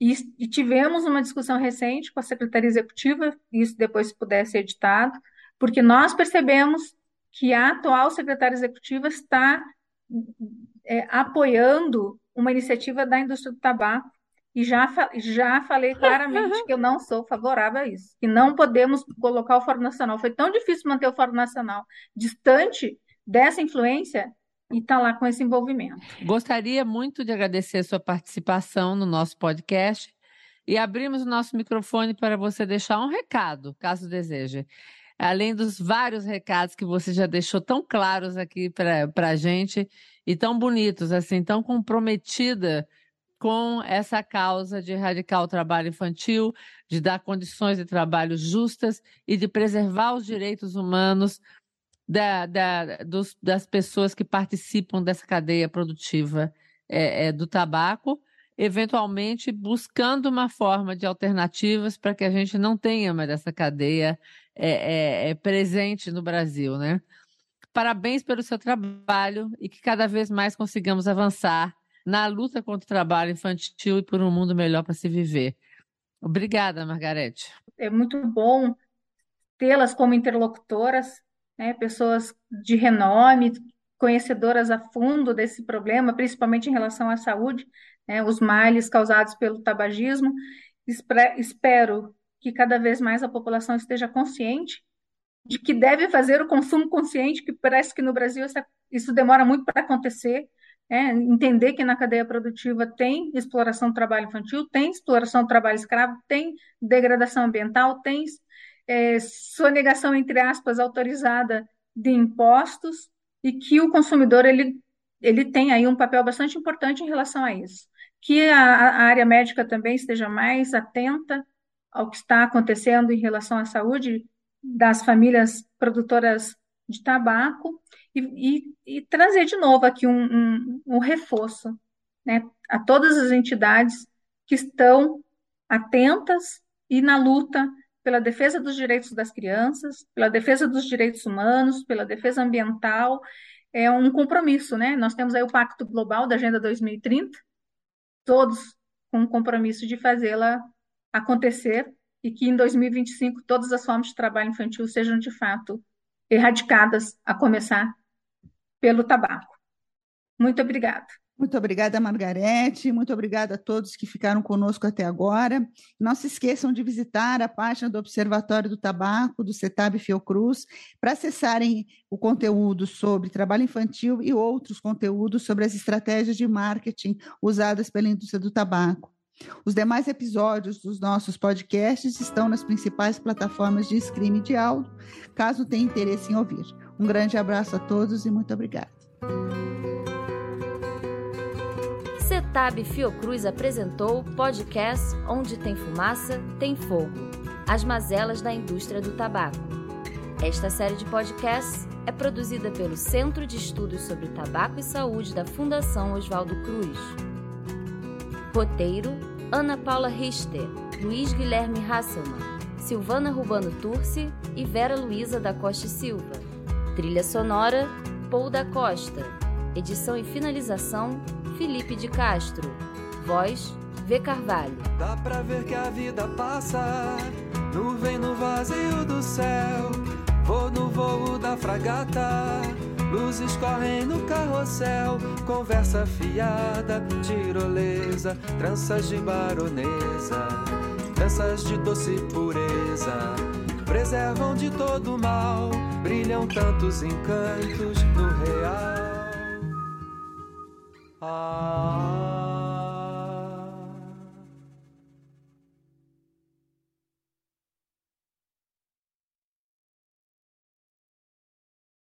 E, e tivemos uma discussão recente com a Secretaria Executiva, isso depois se puder ser editado, porque nós percebemos que a atual secretária executiva está é, apoiando uma iniciativa da indústria do tabaco e já, já falei claramente que eu não sou favorável a isso, que não podemos colocar o Fórum Nacional. Foi tão difícil manter o Fórum Nacional distante dessa influência e está lá com esse envolvimento. Gostaria muito de agradecer a sua participação no nosso podcast e abrimos o nosso microfone para você deixar um recado, caso deseje. Além dos vários recados que você já deixou tão claros aqui para a gente e tão bonitos, assim, tão comprometida com essa causa de erradicar o trabalho infantil, de dar condições de trabalho justas e de preservar os direitos humanos da, da, dos, das pessoas que participam dessa cadeia produtiva é, é, do tabaco, eventualmente buscando uma forma de alternativas para que a gente não tenha mais essa cadeia é, é, é presente no Brasil, né? Parabéns pelo seu trabalho e que cada vez mais consigamos avançar na luta contra o trabalho infantil e por um mundo melhor para se viver. Obrigada, Margarete. É muito bom tê-las como interlocutoras, né, pessoas de renome, conhecedoras a fundo desse problema, principalmente em relação à saúde, né, os males causados pelo tabagismo. Espero que cada vez mais a população esteja consciente de que deve fazer o consumo consciente, que parece que no Brasil isso demora muito para acontecer, é, entender que na cadeia produtiva tem exploração do trabalho infantil, tem exploração do trabalho escravo, tem degradação ambiental, tem é, sonegação, entre aspas, autorizada de impostos, e que o consumidor ele, ele tem aí um papel bastante importante em relação a isso. Que a, a área médica também esteja mais atenta ao que está acontecendo em relação à saúde das famílias produtoras de tabaco e, e, e trazer de novo aqui um, um, um reforço né, a todas as entidades que estão atentas e na luta pela defesa dos direitos das crianças, pela defesa dos direitos humanos, pela defesa ambiental. É um compromisso, né? Nós temos aí o Pacto Global da Agenda 2030, todos com um compromisso de fazê-la acontecer e que em 2025 todas as formas de trabalho infantil sejam de fato erradicadas, a começar pelo tabaco. Muito obrigada. Muito obrigada, Margarete. Muito obrigada a todos que ficaram conosco até agora. Não se esqueçam de visitar a página do Observatório do Tabaco, do CETAB Fiocruz, para acessarem o conteúdo sobre trabalho infantil e outros conteúdos sobre as estratégias de marketing usadas pela indústria do tabaco. Os demais episódios dos nossos podcasts estão nas principais plataformas de streaming de áudio, caso tenha interesse em ouvir. Um grande abraço a todos e muito obrigada. Cetab Fiocruz apresentou o podcast Onde tem fumaça, tem fogo. As mazelas da indústria do tabaco. Esta série de podcasts é produzida pelo Centro de Estudos sobre Tabaco e Saúde da Fundação Oswaldo Cruz. Roteiro: Ana Paula Richter, Luiz Guilherme Hasselmann, Silvana Rubano Turci e Vera Luiza da Costa Silva. Trilha sonora: Paul da Costa. Edição e finalização: Felipe de Castro. Voz: V. Carvalho. Dá pra ver que a vida passa, nuvem no vazio do céu. Vou no voo da fragata Luzes correm no carrossel, conversa fiada, tirolesa, tranças de baronesa, danças de doce pureza, preservam de todo mal, brilham tantos encantos no real. Ah.